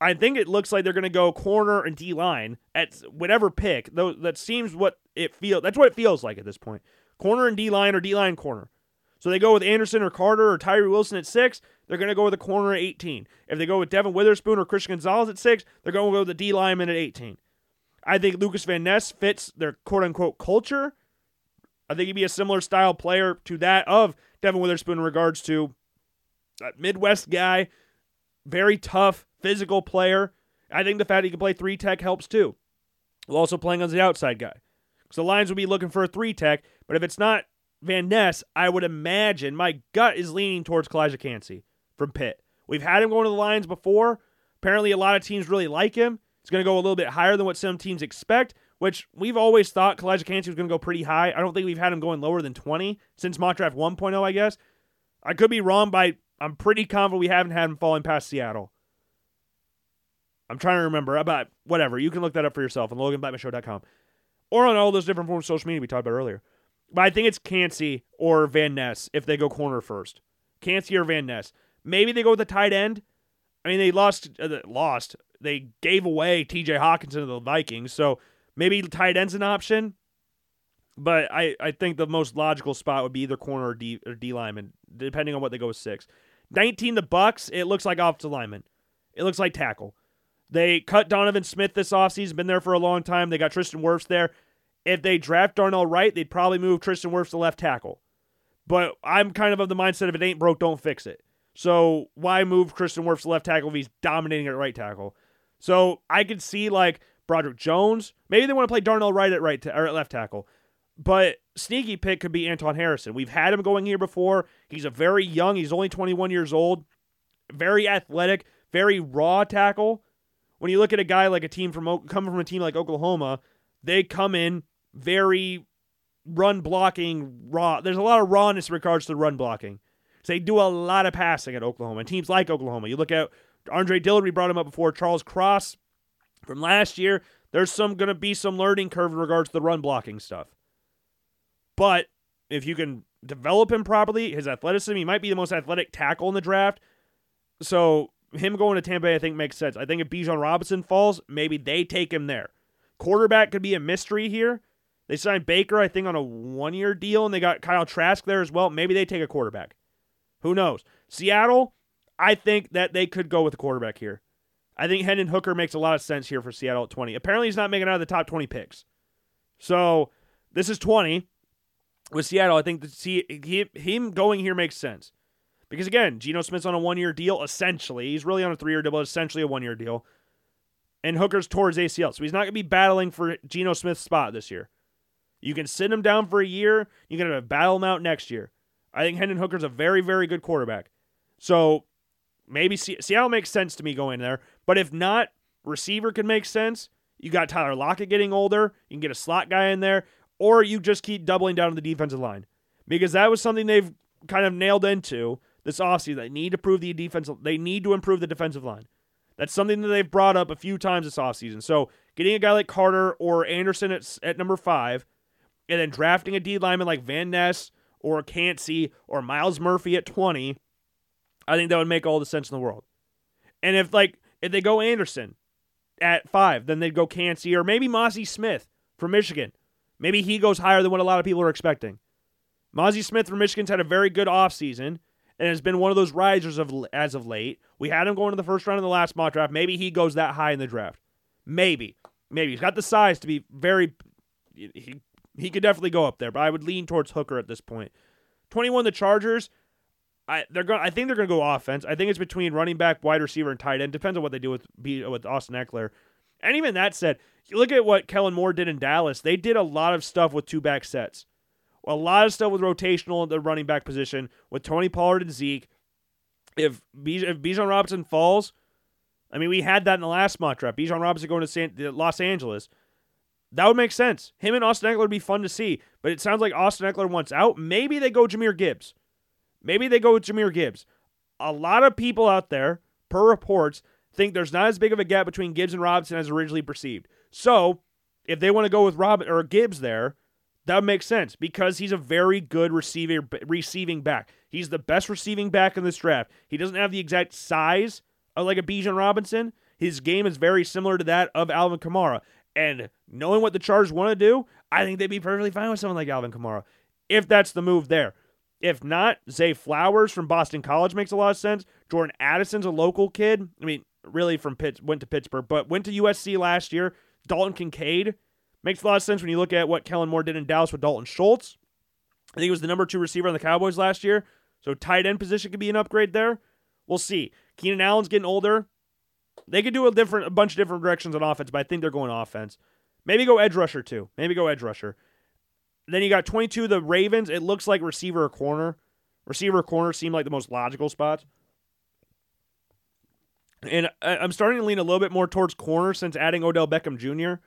Speaker 1: I think it looks like they're going to go corner and D line at whatever pick. Though that seems what it feels. That's what it feels like at this point. Corner and D line or D line corner. So they go with Anderson or Carter or Tyree Wilson at six. They're going to go with a corner at 18. If they go with Devon Witherspoon or Christian Gonzalez at six, they're going to go with the D lineman at 18. I think Lucas Van Ness fits their quote unquote culture. I think he'd be a similar style player to that of Devon Witherspoon in regards to Midwest guy, very tough, physical player. I think the fact he can play three tech helps too. While also playing as the outside guy. So the Lions will be looking for a three tech, but if it's not Van Ness, I would imagine my gut is leaning towards Calijah Kancey from Pitt. We've had him going to the Lions before. Apparently, a lot of teams really like him. He's going to go a little bit higher than what some teams expect, which we've always thought Calijah Kancey was going to go pretty high. I don't think we've had him going lower than 20 since mock draft 1.0, I guess. I could be wrong by, I'm pretty confident we haven't had him falling past Seattle. I'm trying to remember about whatever. You can look that up for yourself on LoganBlackmanShow.com or on all those different forms of social media we talked about earlier. But I think it's Kancey or Van Ness if they go corner first. Kancey or Van Ness. Maybe they go with the tight end. I mean, they lost. Uh, lost. They gave away T.J. Hockenson to the Vikings, so maybe tight end's an option. But I, I think the most logical spot would be either corner or D or D lineman, depending on what they go with six. 19 the Bucs. It looks like offensive lineman. It looks like tackle. They cut Donovan Smith this offseason, been there for a long time. They got Tristan Wirfs there. If they draft Darnell Wright, they'd probably move Tristan Wirfs to left tackle. But I'm kind of of the mindset if it ain't broke, don't fix it. So why move Tristan Wirfs to left tackle if he's dominating at right tackle? So I could see like Broderick Jones. Maybe they want to play Darnell Wright at right ta- or at left tackle. But sneaky pick could be Anton Harrison. We've had him going here before. He's a very young. He's only 21 years old. Very athletic. Very raw tackle when you look at a guy like a team from coming from a team like Oklahoma, they come in very run blocking raw. There's a lot of rawness in regards to run blocking. So they do a lot of passing at Oklahoma. And teams like Oklahoma, you look at Andre Dillard, we brought him up before, Charles Cross from last year. There's some going to be some learning curve in regards to the run blocking stuff. But if you can develop him properly, his athleticism, he might be the most athletic tackle in the draft. So him going to Tampa Bay, I think makes sense. I think if Bijan Robinson falls, maybe they take him there. Quarterback could be a mystery here. They signed Baker, I think, on a one year deal, and they got Kyle Trask there as well. Maybe they take a quarterback. Who knows? Seattle, I think that they could go with a quarterback here. I think Hendon Hooker makes a lot of sense here for Seattle at 20. Apparently, he's not making out of the top 20 picks. So this is 20 with Seattle. I think that see he, him going here makes sense. Because again, Geno Smith's on a one year deal, essentially. He's really on a three year deal, essentially a one year deal. And Hooker's towards ACL. So he's not going to be battling for Geno Smith's spot this year. You can sit him down for a year. You can battle him out next year. I think Hendon Hooker's a very, very good quarterback. So maybe Seattle makes sense to me going there. But if not, receiver could make sense. You got Tyler Lockett getting older. You can get a slot guy in there. Or you just keep doubling down on the defensive line because that was something they've kind of nailed into this offseason. They need to prove the defensive. They need to improve the defensive line. That's something that they've brought up a few times this offseason. So getting a guy like Carter or Anderson at, at number five, and then drafting a D lineman like Van Ness or Kancey or Myles Murphy at 20, I think that would make all the sense in the world. And if like if they go Anderson at five, then they'd go Kancey or maybe Mazi Smith from Michigan. Maybe he goes higher than what a lot of people are expecting. Mazi Smith from Michigan's had a very good offseason and has been one of those risers of as of late. We had him going to the first round in the last mock draft. Maybe he goes that high in the draft. Maybe. Maybe. He's got the size to be very he he could definitely go up there, but I would lean towards Hooker at this point. 21 the Chargers. I they're going I think they're going to go offense. I think it's between running back, wide receiver and tight end. Depends on what they do with with Austin Ekeler. And even that said, look at what Kellen Moore did in Dallas. They did a lot of stuff with two back sets. A lot of stuff with rotational at the running back position with Tony Pollard and Zeke. If if Bijan Robinson falls, I mean, we had that in the last mock draft. Bijan Robinson going to San- Los Angeles. That would make sense. Him and Austin Ekeler would be fun to see. But it sounds like Austin Ekeler wants out. Maybe they go Jahmyr Gibbs. Maybe they go with Jahmyr Gibbs. A lot of people out there, per reports, think there's not as big of a gap between Gibbs and Robinson as originally perceived. So, if they want to go with Rob or Gibbs there, that makes sense because he's a very good receiver receiving back. He's the best receiving back in this draft. He doesn't have the exact size of like a Bijan Robinson. His game is very similar to that of Alvin Kamara. And knowing what the Chargers want to do, I think they'd be perfectly fine with someone like Alvin Kamara if that's the move there. If not, Zay Flowers from Boston College makes a lot of sense. Jordan Addison's a local kid. I mean, really from Pitt, went to Pittsburgh, but went to USC last year. Dalton Kincaid makes a lot of sense when you look at what Kellen Moore did in Dallas with Dalton Schultz. I think he was the number two receiver on the Cowboys last year. So tight end position could be an upgrade there. We'll see. Keenan Allen's getting older. They could do a different, a bunch of different directions on offense, but I think they're going offense. Maybe go edge rusher too. Maybe go edge rusher. Then you got 22 the Ravens. It looks like receiver or corner. Receiver or corner seem like the most logical spots. And I'm starting to lean a little bit more towards corner since adding Odell Beckham Jr.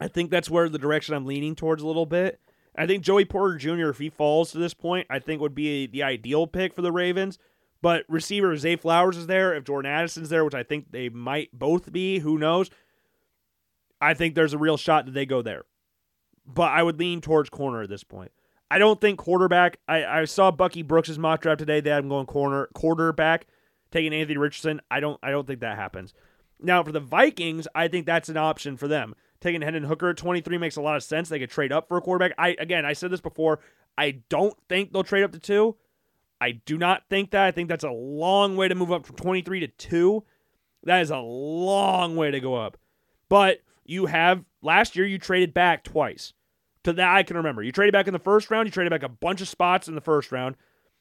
Speaker 1: I think that's where the direction I'm leaning towards a little bit. I think Joey Porter Jr., if he falls to this point, I think would be the ideal pick for the Ravens. But receiver Zay Flowers is there. If Jordan Addison's there, which I think they might both be, who knows? I think there's a real shot that they go there. But I would lean towards corner at this point. I don't think quarterback. I, I saw Bucky Brooks' mock draft today. They had him going corner quarterback taking Anthony Richardson. I don't I don't think that happens. Now for the Vikings, I think that's an option for them. Taking Hendon Hooker at 23 makes a lot of sense. They could trade up for a quarterback. I again, I said this before. I don't think they'll trade up to two. I do not think that. I think that's a long way to move up from 23 to 2. That is a long way to go up. But you have last year you traded back twice. To that I can remember. You traded back in the first round, you traded back a bunch of spots in the first round.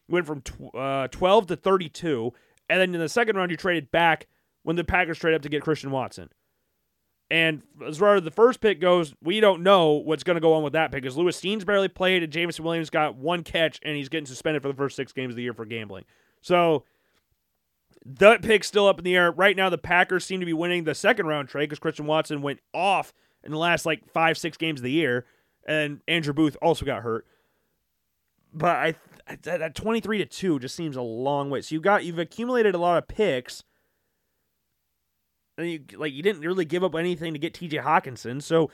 Speaker 1: You went from tw- uh, 12 to 32 and then in the second round, you traded back when the Packers traded up to get Christian Watson. And as far as the first pick goes, we don't know what's going to go on with that pick because Lewis Cines barely played and Jameson Williams got one catch and he's getting suspended for the first six games of the year for gambling. So that pick's still up in the air. Right now, the Packers seem to be winning the second round trade because Christian Watson went off in the last like five, six games of the year. And Andrew Booth also got hurt. But I that 23 to 2 just seems a long way. So you got you've accumulated a lot of picks. And you like you didn't really give up anything to get TJ Hockenson. So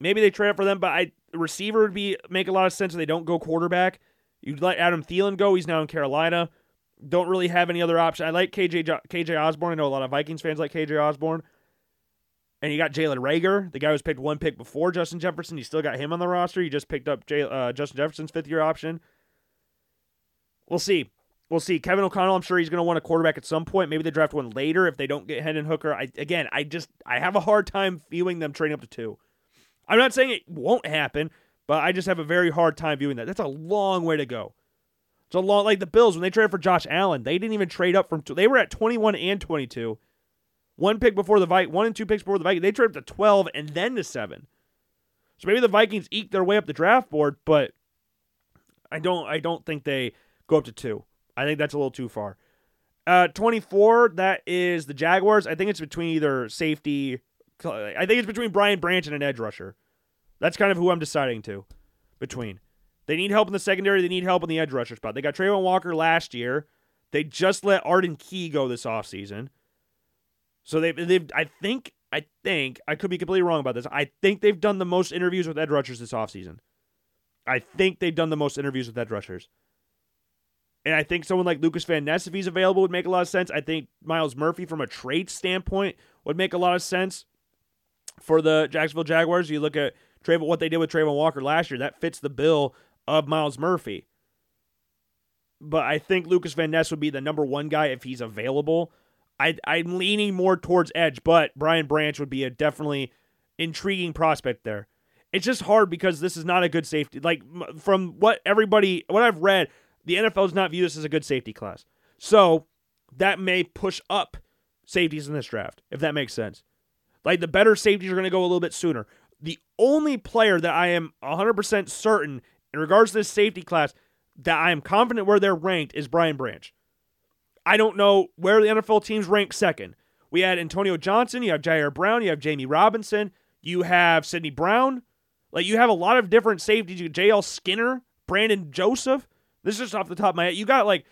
Speaker 1: maybe they trade up for them, but I receiver would be make a lot of sense if they don't go quarterback. You'd let Adam Thielen go. He's now in Carolina. Don't really have any other option. I like KJ KJ Osborn. I know a lot of Vikings fans like KJ Osborn. And you got Jalen Reagor, the guy who's picked one pick before Justin Jefferson. You still got him on the roster. You just picked up J- uh, Justin Jefferson's fifth year option. We'll see. We'll see. Kevin O'Connell, I'm sure he's going to want a quarterback at some point. Maybe they draft one later if they don't get Hendon Hooker. I again, I just I have a hard time viewing them trading up to two. I'm not saying it won't happen, but I just have a very hard time viewing that. That's a long way to go. It's a long like the Bills when they traded for Josh Allen, they didn't even trade up from two. They were at 21 and 22. One pick before the Vikings, one and two picks before the Vikings. They traded up to 12 and then to seven. So maybe the Vikings eke their way up the draft board, but I don't I don't think they go up to two. I think that's a little too far. Uh, 24, that is the Jaguars. I think it's between either safety. I think it's between Brian Branch and an edge rusher. That's kind of who I'm deciding to between. They need help in the secondary. They need help in the edge rusher spot. They got Travon Walker last year. They just let Arden Key go this offseason. So they've, they've, I think, I think, I could be completely wrong about this. I think they've done the most interviews with edge rushers this offseason. I think they've done the most interviews with edge rushers. And I think someone like Lucas Van Ness, if he's available, would make a lot of sense. I think Myles Murphy, from a trade standpoint, would make a lot of sense for the Jacksonville Jaguars. You look at Travon, what they did with Travon Walker last year, that fits the bill of Myles Murphy. But I think Lucas Van Ness would be the number one guy if he's available. I, I'm leaning more towards edge, but Brian Branch would be a definitely intriguing prospect there. It's just hard because this is not a good safety. Like from what everybody, what I've read, the NFL does not view this as a good safety class. So that may push up safeties in this draft, if that makes sense. Like the better safeties are going to go a little bit sooner. The only player that I am 100% certain in regards to this safety class that I am confident where they're ranked is Brian Branch. I don't know where the NFL teams rank second. We had Antonio Johnson, you have Ji'Ayir Brown, you have Jammie Robinson, you have Sydney Brown. Like you have a lot of different safeties. You JL Skinner, Brandon Joseph. This is just off the top of my head. You got like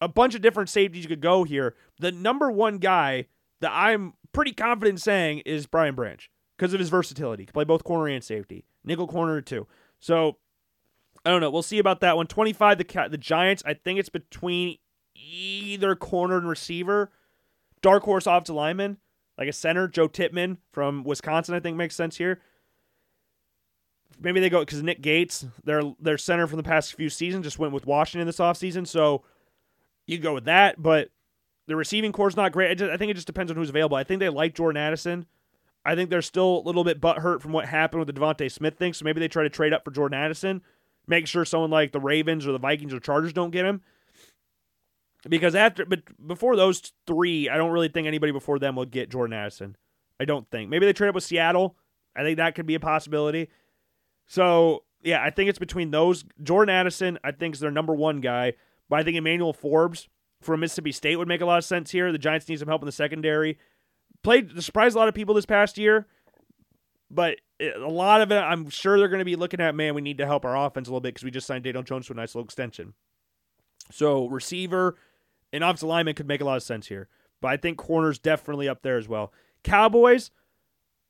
Speaker 1: a bunch of different safeties you could go here. The number one guy that I'm pretty confident saying is Brian Branch because of his versatility. He can play both corner and safety, nickel corner too. So I don't know. We'll see about that one. 25 the the Giants. I think it's between either corner and receiver. Dark horse off to lineman, like a center, Joe Tippmann from Wisconsin. I think makes sense here. Maybe they go because Nick Gates, their their center from the past few seasons, just went with Washington this offseason. So you go with that, but the receiving corps is not great. I, just, I think it just depends on who's available. I think they like Jordan Addison. I think they're still a little bit butthurt from what happened with the DeVonta Smith thing. So maybe they try to trade up for Jordan Addison, make sure someone like the Ravens or the Vikings or Chargers don't get him. Because after, but before those three, I don't really think anybody before them will get Jordan Addison. I don't think. Maybe they trade up with Seattle. I think that could be a possibility. So yeah, I think it's between those. Jordan Addison, I think, is their number one guy. But I think Emmanuel Forbes from Mississippi State would make a lot of sense here. The Giants need some help in the secondary. Played surprised a lot of people this past year, but a lot of it, I'm sure they're going to be looking at. Man, we need to help our offense a little bit because we just signed Daniel Jones to a nice little extension. So receiver and offensive lineman could make a lot of sense here, but I think corners definitely up there as well. Cowboys,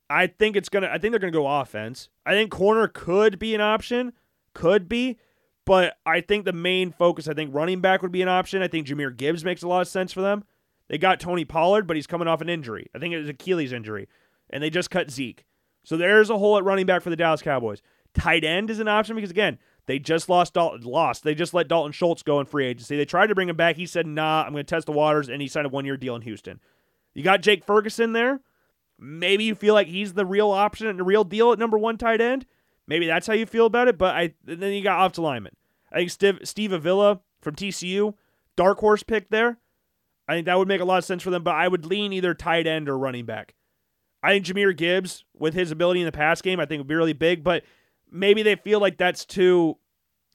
Speaker 1: I think it's gonna. I think they're gonna go offense. I think corner could be an option, could be, but I think the main focus, I think running back would be an option. I think Jahmyr Gibbs makes a lot of sense for them. They got Tony Pollard, but he's coming off an injury. I think it was Achilles injury. And they just cut Zeke. So there's a hole at running back for the Dallas Cowboys. Tight end is an option because again, they just lost Dalton lost. They just let Dalton Schultz go in free agency. They tried to bring him back. He said, nah, I'm gonna test the waters, and he signed a one year deal in Houston. You got Jake Ferguson there. Maybe you feel like he's the real option and the real deal at number one tight end. Maybe that's how you feel about it. But I then you got off to lineman. I think Steve, Steve Avila from TCU, dark horse pick there. I think that would make a lot of sense for them, but I would lean either tight end or running back. I think Jahmyr Gibbs, with his ability in the pass game, I think would be really big, but maybe they feel like that's too.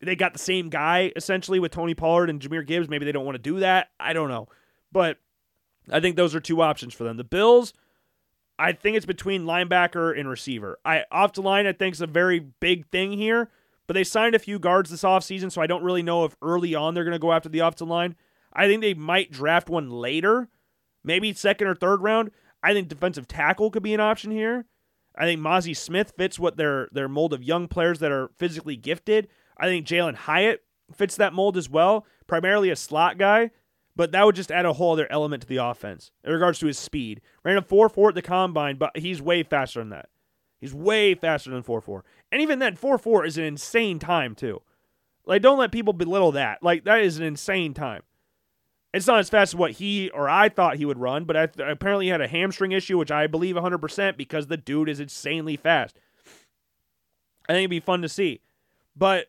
Speaker 1: They got the same guy essentially with Tony Pollard and Jahmyr Gibbs. Maybe they don't want to do that. I don't know. But I think those are two options for them. The Bills, I think it's between linebacker and receiver. I off the line, I think is a very big thing here. But they signed a few guards this offseason, so I don't really know if early on they're going to go after the off the line. I think they might draft one later, maybe second or third round. I think defensive tackle could be an option here. I think Mazi Smith fits what their their mold of young players that are physically gifted. I think Jalin Hyatt fits that mold as well, primarily a slot guy, but that would just add a whole other element to the offense in regards to his speed. Ran a 4 4 at the combine, but he's way faster than that. He's way faster than 4 4. And even then, 4 4 is an insane time, too. Like, don't let people belittle that. Like, that is an insane time. It's not as fast as what he or I thought he would run, but I th- apparently he had a hamstring issue, which I believe 100% because the dude is insanely fast. I think it'd be fun to see. But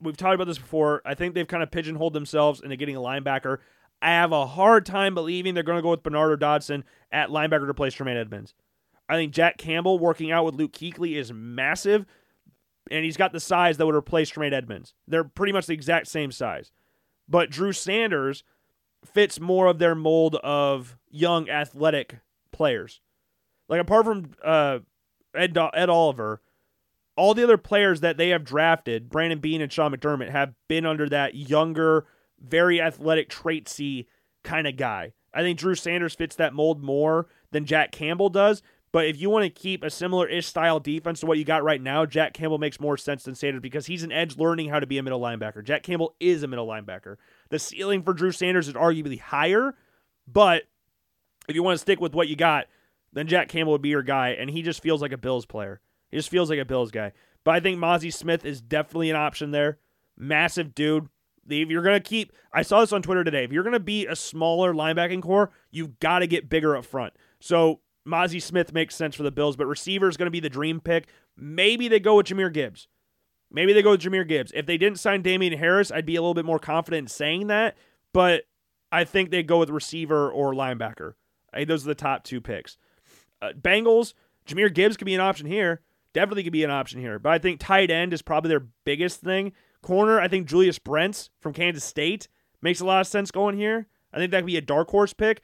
Speaker 1: we've talked about this before. I think they've kind of pigeonholed themselves into getting a linebacker. I have a hard time believing they're going to go with Bernard or Dodson at linebacker to replace Tremaine Edmunds. I think Jack Campbell working out with Luke Kuechly is massive, and he's got the size that would replace Tremaine Edmunds. They're pretty much the exact same size. But Drew Sanders fits more of their mold of young athletic players. Like apart from uh, Ed Ed Oliver, all the other players that they have drafted, Brandon Beane and Sean McDermott, have been under that younger, very athletic, traitsy kind of guy. I think Drew Sanders fits that mold more than Jack Campbell does. But if you want to keep a similar ish style defense to what you got right now, Jack Campbell makes more sense than Sanders because he's an edge learning how to be a middle linebacker. Jack Campbell is a middle linebacker. The ceiling for Drew Sanders is arguably higher, but if you want to stick with what you got, then Jack Campbell would be your guy, and he just feels like a Bills player. He just feels like a Bills guy. But I think Mazi Smith is definitely an option there. Massive dude. If you're going to keep, I saw this on Twitter today. If you're going to be a smaller linebacking corps, you've got to get bigger up front. So Mazi Smith makes sense for the Bills, but receiver is going to be the dream pick. Maybe they go with Jahmyr Gibbs. Maybe they go with Jahmyr Gibbs. If they didn't sign Damien Harris, I'd be a little bit more confident in saying that, but I think they go with receiver or linebacker. I those are the top two picks. Uh, Bengals, Jahmyr Gibbs could be an option here. Definitely could be an option here. But I think tight end is probably their biggest thing. Corner, I think Julius Brents from Kansas State makes a lot of sense going here. I think that could be a dark horse pick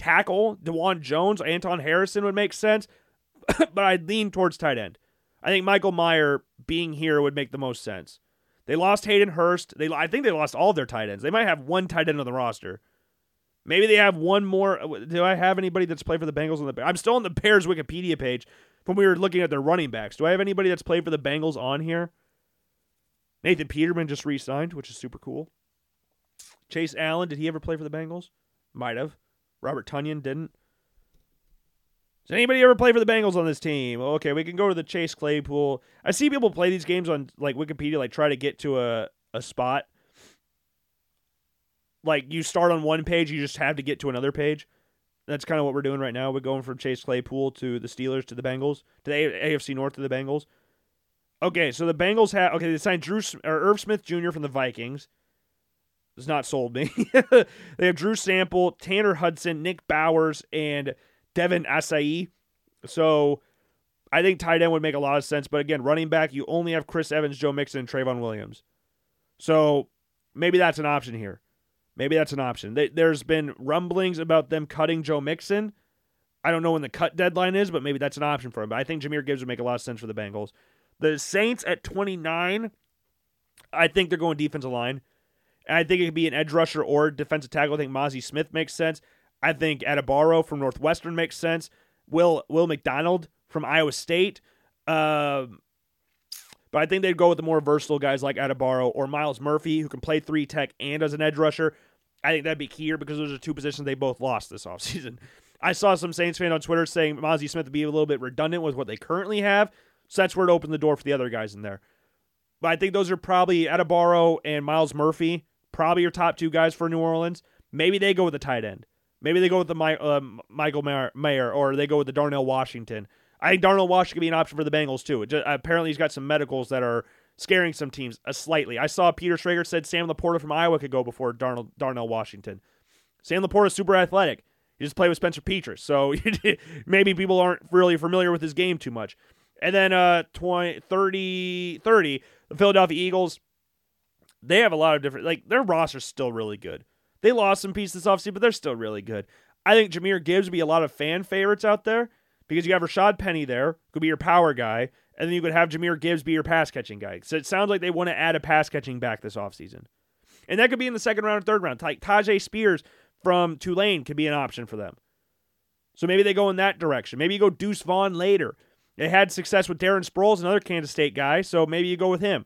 Speaker 1: tackle, Dawand Jones, Anton Harrison would make sense, but I'd lean towards tight end. I think Michael Mayer being here would make the most sense. They lost Hayden Hurst. They I think they lost all their tight ends. They might have one tight end on the roster. Maybe they have one more. Uh, do I have anybody that's played for the Bengals on the? I'm still on the Bears Wikipedia page when we were looking at their running backs. Do I have anybody that's played for the Bengals on here? Nathan Peterman just re-signed, which is super cool. Chase Allen, did he ever play for the Bengals? Might have. Robert Tonyan didn't. Does anybody ever play for the Bengals on this team? Okay, we can go to the Chase Claypool. I see people play these games on like Wikipedia, like try to get to a, a spot. Like you start on one page, you just have to get to another page. That's kind of what we're doing right now. We're going from Chase Claypool to the Steelers to the Bengals to the AFC North to the Bengals. Okay, so the Bengals have okay. They signed Drew or Irv Smith Jr. from the Vikings has not sold me. they have Drew Sample, Tanner Hudson, Nick Bowers, and Devin Asai. So I think tight end would make a lot of sense. But again, running back, you only have Chris Evans, Joe Mixon, and Trayveon Williams. So maybe that's an option here. Maybe that's an option. There's been rumblings about them cutting Joe Mixon. I don't know when the cut deadline is, but maybe that's an option for him. But I think Jahmyr Gibbs would make a lot of sense for the Bengals. The Saints at 29, I think they're going defensive line. And I think it could be an edge rusher or defensive tackle. I think Mazi Smith makes sense. I think Adebawore from Northwestern makes sense. Will Will McDonald from Iowa State. Um, but I think they'd go with the more versatile guys like Adebawore or Myles Murphy, who can play three tech and as an edge rusher. I think that'd be key here because those are two positions they both lost this offseason. I saw some Saints fan on Twitter saying Mazi Smith would be a little bit redundant with what they currently have. So that's where it opened the door for the other guys in there. But I think those are probably Adebawore and Myles Murphy probably your top two guys for New Orleans. Maybe they go with the tight end. Maybe they go with the uh, Michael Mayer, or they go with the Darnell Washington. I think Darnell Washington could be an option for the Bengals too. Just, apparently, he's got some medicals that are scaring some teams uh, slightly. I saw Peter Schrager said Sam LaPorta from Iowa could go before Darnell, Darnell Washington. Sam LaPorta is super athletic. He just played with Spencer Petras, so maybe people aren't really familiar with his game too much. And then uh 20, 30, 30, the Philadelphia Eagles they have a lot of different like their roster's still really good. They lost some pieces off season, but they're still really good. I think Jahmyr Gibbs would be a lot of fan favorites out there because you have Rashaad Penny there, could be your power guy, and then you could have Jahmyr Gibbs be your pass catching guy. So it sounds like they want to add a pass catching back this offseason. And that could be in the second round or third round. Like Tyjae Spears from Tulane could be an option for them. So maybe they go in that direction. Maybe you go Deuce Vaughn later. They had success with Darren Sproles, another Kansas State guy, so maybe you go with him.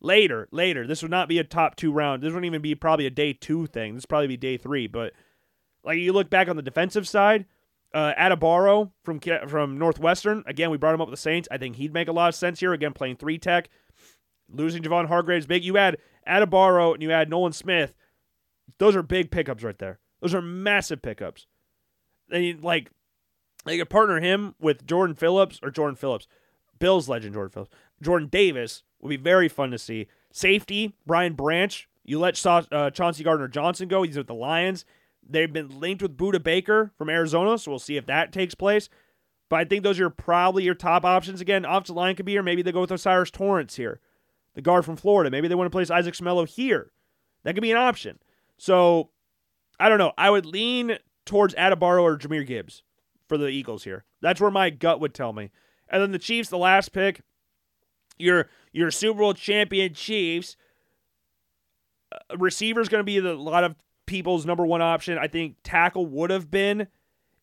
Speaker 1: Later, later. This would not be a top two round. This wouldn't even be probably a day two thing. This would probably be day three. But like you look back on the defensive side, uh, Adebawore from from Northwestern. Again, we brought him up with the Saints. I think he'd make a lot of sense here. Again, playing three tech, losing Javon Hargrave's big. You add Adebawore and you add Nolan Smith. Those are big pickups right there. Those are massive pickups. They like they could partner him with Jordan Phillips or Jordan Phillips, Bills legend Jordan Phillips, Jordan Davis would be very fun to see. Safety, Brian Branch. You let uh, Chauncey Gardner Johnson go. He's with the Lions. They've been linked with Budda Baker from Arizona, so we'll see if that takes place. But I think those are probably your top options. Again, offensive line could be here. Maybe they go with O'Cyrus Torrence here, the guard from Florida. Maybe they want to place Isaac Seumalo here. That could be an option. So I don't know. I would lean towards Adebawore or Jahmyr Gibbs for the Eagles here. That's where my gut would tell me. And then the Chiefs, the last pick, your your Super Bowl champion Chiefs. Uh, receiver's going to be the, a lot of people's number one option. I think tackle would have been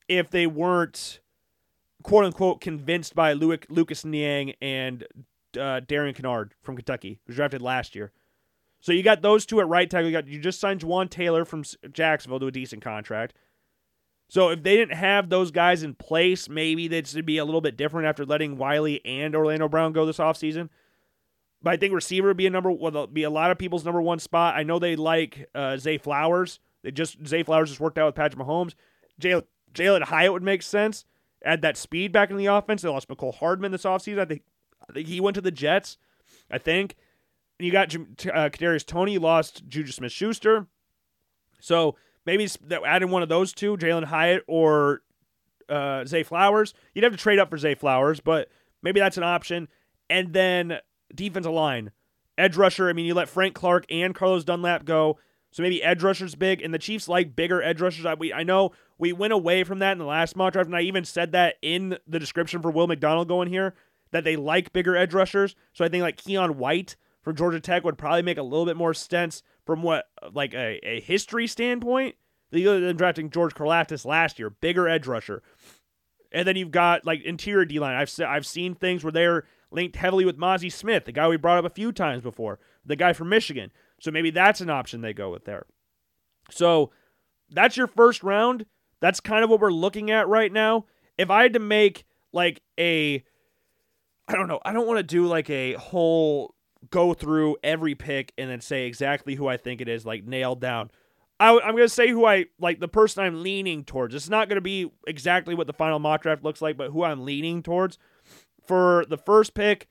Speaker 1: if they weren't quote unquote convinced by Lucas Niang and uh, Darian Kinnard from Kentucky, who was drafted last year. So you got those two at right tackle. You got you just signed Jawaan Taylor from Jacksonville to a decent contract. So if they didn't have those guys in place, maybe this would be a little bit different after letting Wylie and Orlando Brown go this offseason. But I think receiver would be a number will be a lot of people's number one spot. I know they like uh, Zay Flowers. They just Zay Flowers just worked out with Patrick Mahomes. Jalen Jalin Hyatt would make sense. Add that speed back in the offense. They lost Mecole Hardman this offseason. I think, I think he went to the Jets. I think. And you got uh, Kadarius Toney lost Juju Smith Schuster. So maybe adding one of those two, Jalin Hyatt or uh, Zay Flowers. You'd have to trade up for Zay Flowers, but maybe that's an option. And then defensive line, edge rusher. I mean, you let Frank Clark and Carlos Dunlap go, so maybe edge rusher's big. And the Chiefs like bigger edge rushers. I, we, I know we went away from that in the last mock draft, and I even said that in the description for Will McDonald going here that they like bigger edge rushers. So I think like Keion White from Georgia Tech would probably make a little bit more sense from what like a, a history standpoint. Than drafting George Karlaftis last year, bigger edge rusher. And then you've got like interior D line. I've I've seen things where they're linked heavily with Mazi Smith, the guy we brought up a few times before, the guy from Michigan. So maybe that's an option they go with there. So that's your first round. That's kind of what we're looking at right now. If I had to make like a I don't know, I don't want to do like a whole go through every pick and then say exactly who I think it is, like nailed down. I, am going to say who I like, the person I'm leaning towards. It's not going to be exactly what the final mock draft looks like, but who I'm leaning towards. For the first pick,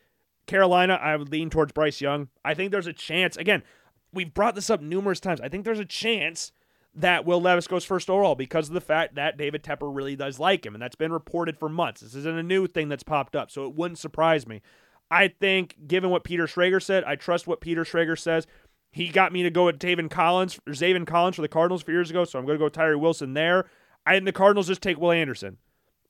Speaker 1: Carolina, I would lean towards Bryce Young. I think there's a chance. Again, we've brought this up numerous times. I think there's a chance that Will Levis goes first overall because of the fact that David Tepper really does like him, and that's been reported for months. This isn't a new thing that's popped up, so it wouldn't surprise me. I think, given what Peter Schrager said, I trust what Peter Schrager says. He got me to go with David Collins, or Collins for the Cardinals few years ago, so I'm going to go Tyree Wilson there. I think the Cardinals just take Will Anderson.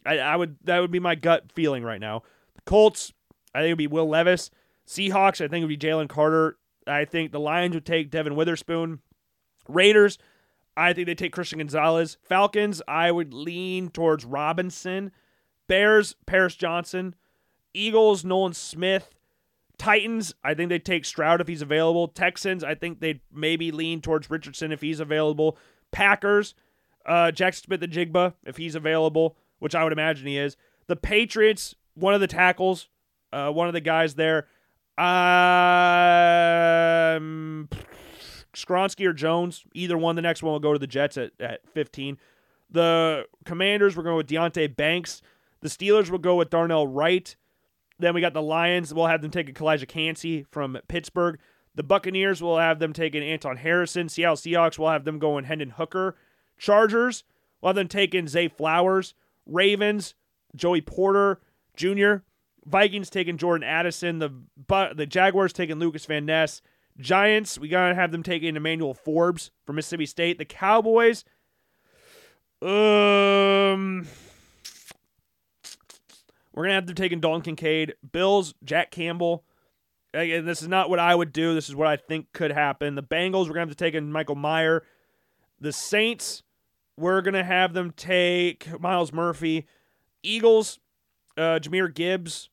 Speaker 1: I, I, would that would be my gut feeling right now. The Colts, I think it would be Will Levis. Seahawks, I think it would be Jalen Carter. I think the Lions would take Devon Witherspoon. Raiders, I think they take Christian Gonzalez. Falcons, I would lean towards Robinson. Bears, Paris Johnson. Eagles, Nolan Smith. Titans, I think they take Stroud if he's available. Texans, I think they'd maybe lean towards Richardson if he's available. Packers, uh, Jaxon Smith-Njigba if he's available, which I would imagine he is. The Patriots, one of the tackles, uh, one of the guys there. Um, Skoronski or Jones, either one. The next one will go to the Jets at, at 15. The Commanders, we're going with Deonte Banks. The Steelers will go with Darnell Wright. Then we got the Lions. We'll have them take a Calijah Kancey from Pittsburgh. The Buccaneers will have them taking Anton Harrison. Seattle Seahawks will have them going Hendon Hooker. Chargers will have them taking Zay Flowers. Ravens, Joey Porter Jr. Vikings taking Jordan Addison. The the Jaguars taking Lucas Van Ness. Giants, we gotta have them taking Emmanuel Forbes from Mississippi State. The Cowboys, um, we're gonna have to take in Dalton Kincaid. Bills, Jack Campbell. Again, this is not what I would do. This is what I think could happen. The Bengals, we're gonna have to take in Michael Mayer. The Saints, we're gonna have them take Myles Murphy. Eagles, uh, Jahmyr Gibbs.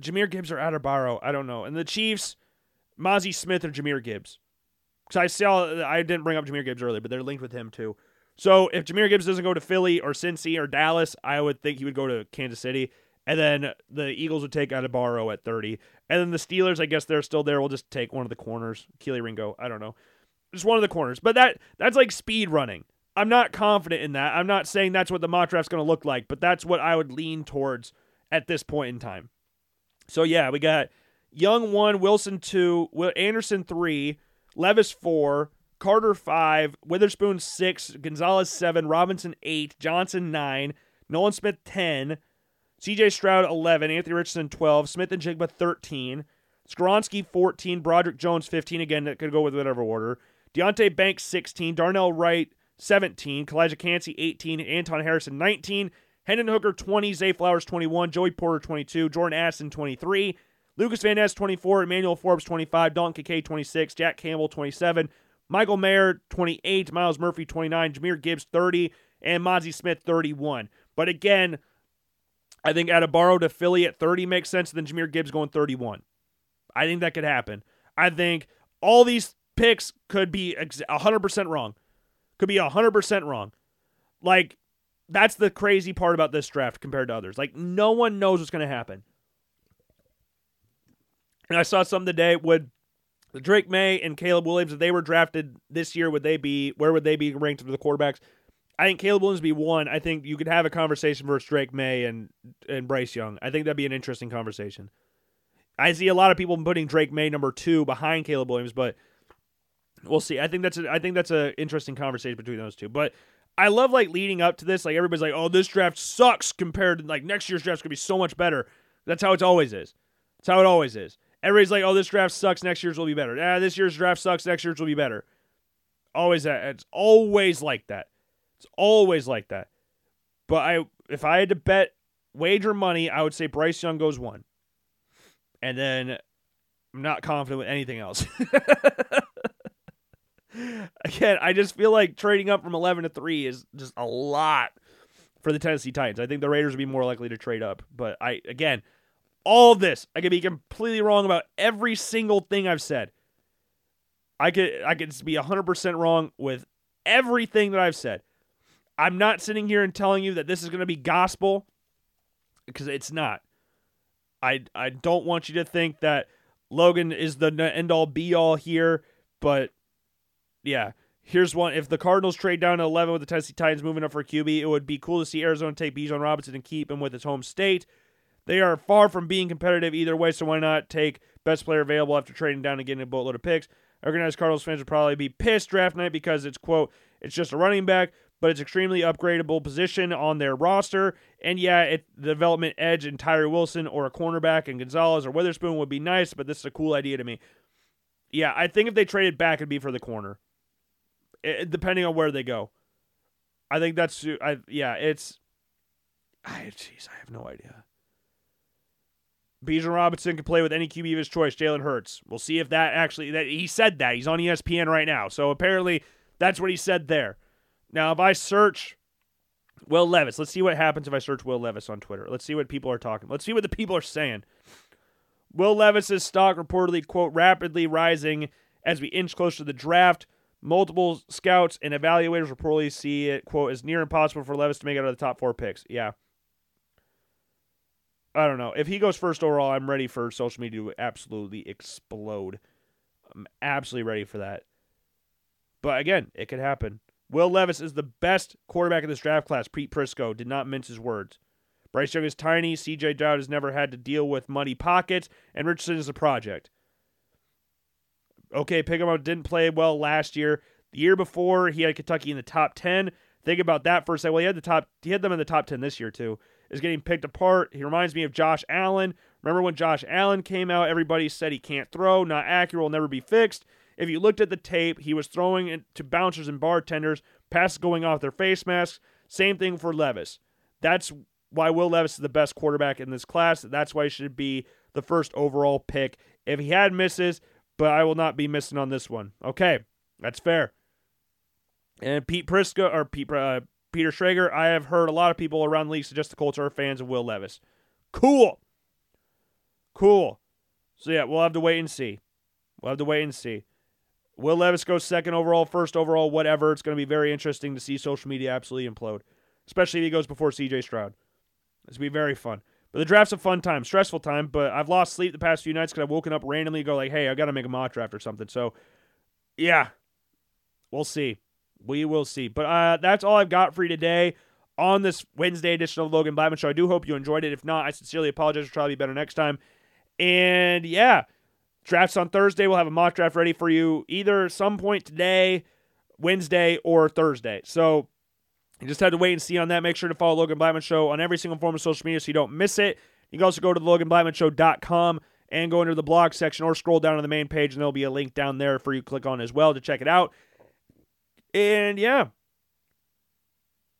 Speaker 1: Jahmyr Gibbs or Adebawore, I don't know. And the Chiefs, Mazi Smith or Jahmyr Gibbs. Because I saw I didn't bring up Jahmyr Gibbs earlier, but they're linked with him too. So if Jahmyr Gibbs doesn't go to Philly or Cincy or Dallas, I would think he would go to Kansas City. And then the Eagles would take Adebawore at 30. And then the Steelers, I guess they're still there. We'll just take one of the corners. Kelee Ringo. I don't know. Just one of the corners. But that that's like speed running. I'm not confident in that. I'm not saying that's what the mock draft's going to look like, but that's what I would lean towards at this point in time. So yeah, we got Young one, Wilson two, Anderson three, Levis four, Carter five, Witherspoon six, Gonzalez seven, Robinson eight, Johnson nine, Nolan Smith ten, C.J. Stroud eleven, Anthony Richardson twelve, Smith-Njigba thirteen, Skoronski fourteen, Broderick Jones fifteen. Again, that could go with whatever order. Deonte Banks sixteen, Darnell Wright seventeen, Calijah Kancey eighteen, Anton Harrison nineteen. Hendon Hooker 20, Zay Flowers 21, Joey Porter 22, Jordan Addison 23, Lucas Van Ness, 24. Emmanuel Forbes, 25. Dalton Kincaid, 26. Jack Campbell, 27. Michael Mayer, 28. Myles Murphy, 29. Jahmyr Gibbs, 30. And Mazi Smith, 31. But again, I think Adebawore to Philly, 30 makes sense Then Jahmyr Gibbs going 31. I think that could happen. I think all these picks could be 100% wrong. Could be 100% wrong. Like, that's the crazy part about this draft compared to others. Like, no one knows what's going to happen. And I saw something today. Would Drake Maye and Caleb Williams, if they were drafted this year, would they be, where would they be ranked for the quarterbacks? I think Caleb Williams be one. I think you could have a conversation versus Drake Maye and and Bryce Young. I think that'd be an interesting conversation. I see a lot of people putting Drake Maye number two behind Caleb Williams, but we'll see. I think that's a, I think that's an interesting conversation between those two. But I love like leading up to this. Like everybody's like, "Oh, this draft sucks compared to like next year's draft's gonna be so much better." That's how it always is. That's how it always is. Everybody's like, "Oh, this draft sucks. Next year's will be better." Ah, this year's draft sucks. Next year's will be better. Always that. It's always like that. It's always like that. But I, if I had to bet wager money, I would say Bryce Young goes one, and then I'm not confident with anything else. Again, I just feel like trading up from 11 to 3 is just a lot for the Tennessee Titans. I think the Raiders would be more likely to trade up. But I, again, all this, I could be completely wrong about every single thing I've said. I could I could be 100% wrong with everything that I've said. I'm not sitting here and telling you that this is going to be gospel because it's not. I I don't want you to think that Logan is the end all be all here, but yeah. Here's one. If the Cardinals trade down to 11 with the Tennessee Titans moving up for QB, it would be cool to see Arizona take Bijan Robinson and keep him with his home state. They are far from being competitive either way, so why not take best player available after trading down and getting a boatload of picks? Organized Cardinals fans would probably be pissed draft night because it's, quote, it's just a running back, but it's extremely upgradable position on their roster. And yeah, it, the development edge in Tyree Wilson or a cornerback and Gonzalez or Witherspoon would be nice, but this is a cool idea to me. Yeah, I think if they traded back, it'd be for the corner it, depending on where they go. I think that's I yeah, it's I jeez, I have no idea. Bijan Robinson can play with any QB of his choice, Jalen Hurts. We'll see if that actually that he said that. He's on ESPN right now. So apparently that's what he said there. Now if I search Will Levis, let's see what happens if I search Will Levis on Twitter. Let's see what people are talking. Let's see what the people are saying. Will Levis's stock reportedly quote rapidly rising as we inch closer to the draft. Multiple scouts and evaluators reportedly see it, quote, as near impossible for Levis to make it out of the top four picks. Yeah. I don't know. If he goes first overall, I'm ready for social media to absolutely explode. I'm absolutely ready for that. But again, it could happen. Will Levis is the best quarterback in this draft class. Pete Prisco did not mince his words. Bryce Young is tiny. CJ Stroud has never had to deal with muddy pockets, and Richardson is a project okay, Pickett didn't play well last year. The year before, he had Kentucky in the top 10. Think about that for a second. Well, he had the top, he had them in the top 10 this year, too. Is getting picked apart. He reminds me of Josh Allen. Remember when Josh Allen came out? Everybody said he can't throw, not accurate, will never be fixed. If you looked at the tape, he was throwing it to bouncers and bartenders, passes going off their face masks. Same thing for Levis. That's why Will Levis is the best quarterback in this class. That's why he should be the first overall pick. If he had misses, but I will not be missing on this one. Okay, that's fair. And Pete Prisco or Pete, uh, Peter Schrager, I have heard a lot of people around the league suggest the Colts are fans of Will Levis. Cool. Cool. So yeah, we'll have to wait and see. We'll have to wait and see. Will Levis goes second overall, first overall, whatever. It's going to be very interesting to see social media absolutely implode, especially if he goes before CJ Stroud. It's going to be very fun. But the draft's a fun time, stressful time. But I've lost sleep the past few nights because I've woken up randomly and go like, "Hey, I got to make a mock draft or something." So, yeah, we'll see. We will see. But uh, that's all I've got for you today on this Wednesday edition of Logan Blackman Show. I do hope you enjoyed it. If not, I sincerely apologize. I'll try to be better next time. And yeah, drafts on Thursday. We'll have a mock draft ready for you either some point today, Wednesday, or Thursday. So you just have to wait and see on that. Make sure to follow Logan Blackman Show on every single form of social media so you don't miss it. You can also go to the LoganBlackmanShow.com and go into the blog section or scroll down to the main page, and there'll be a link down there for you to click on as well to check it out. And yeah,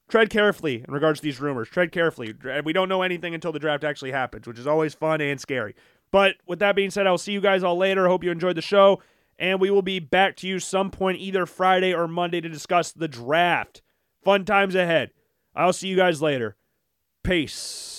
Speaker 1: tread carefully in regards to these rumors. Tread carefully. We don't know anything until the draft actually happens, which is always fun and scary. But with that being said, I'll see you guys all later. Hope you enjoyed the show. And we will be back to you some point either Friday or Monday to discuss the draft. Fun times ahead. I'll see you guys later. Peace.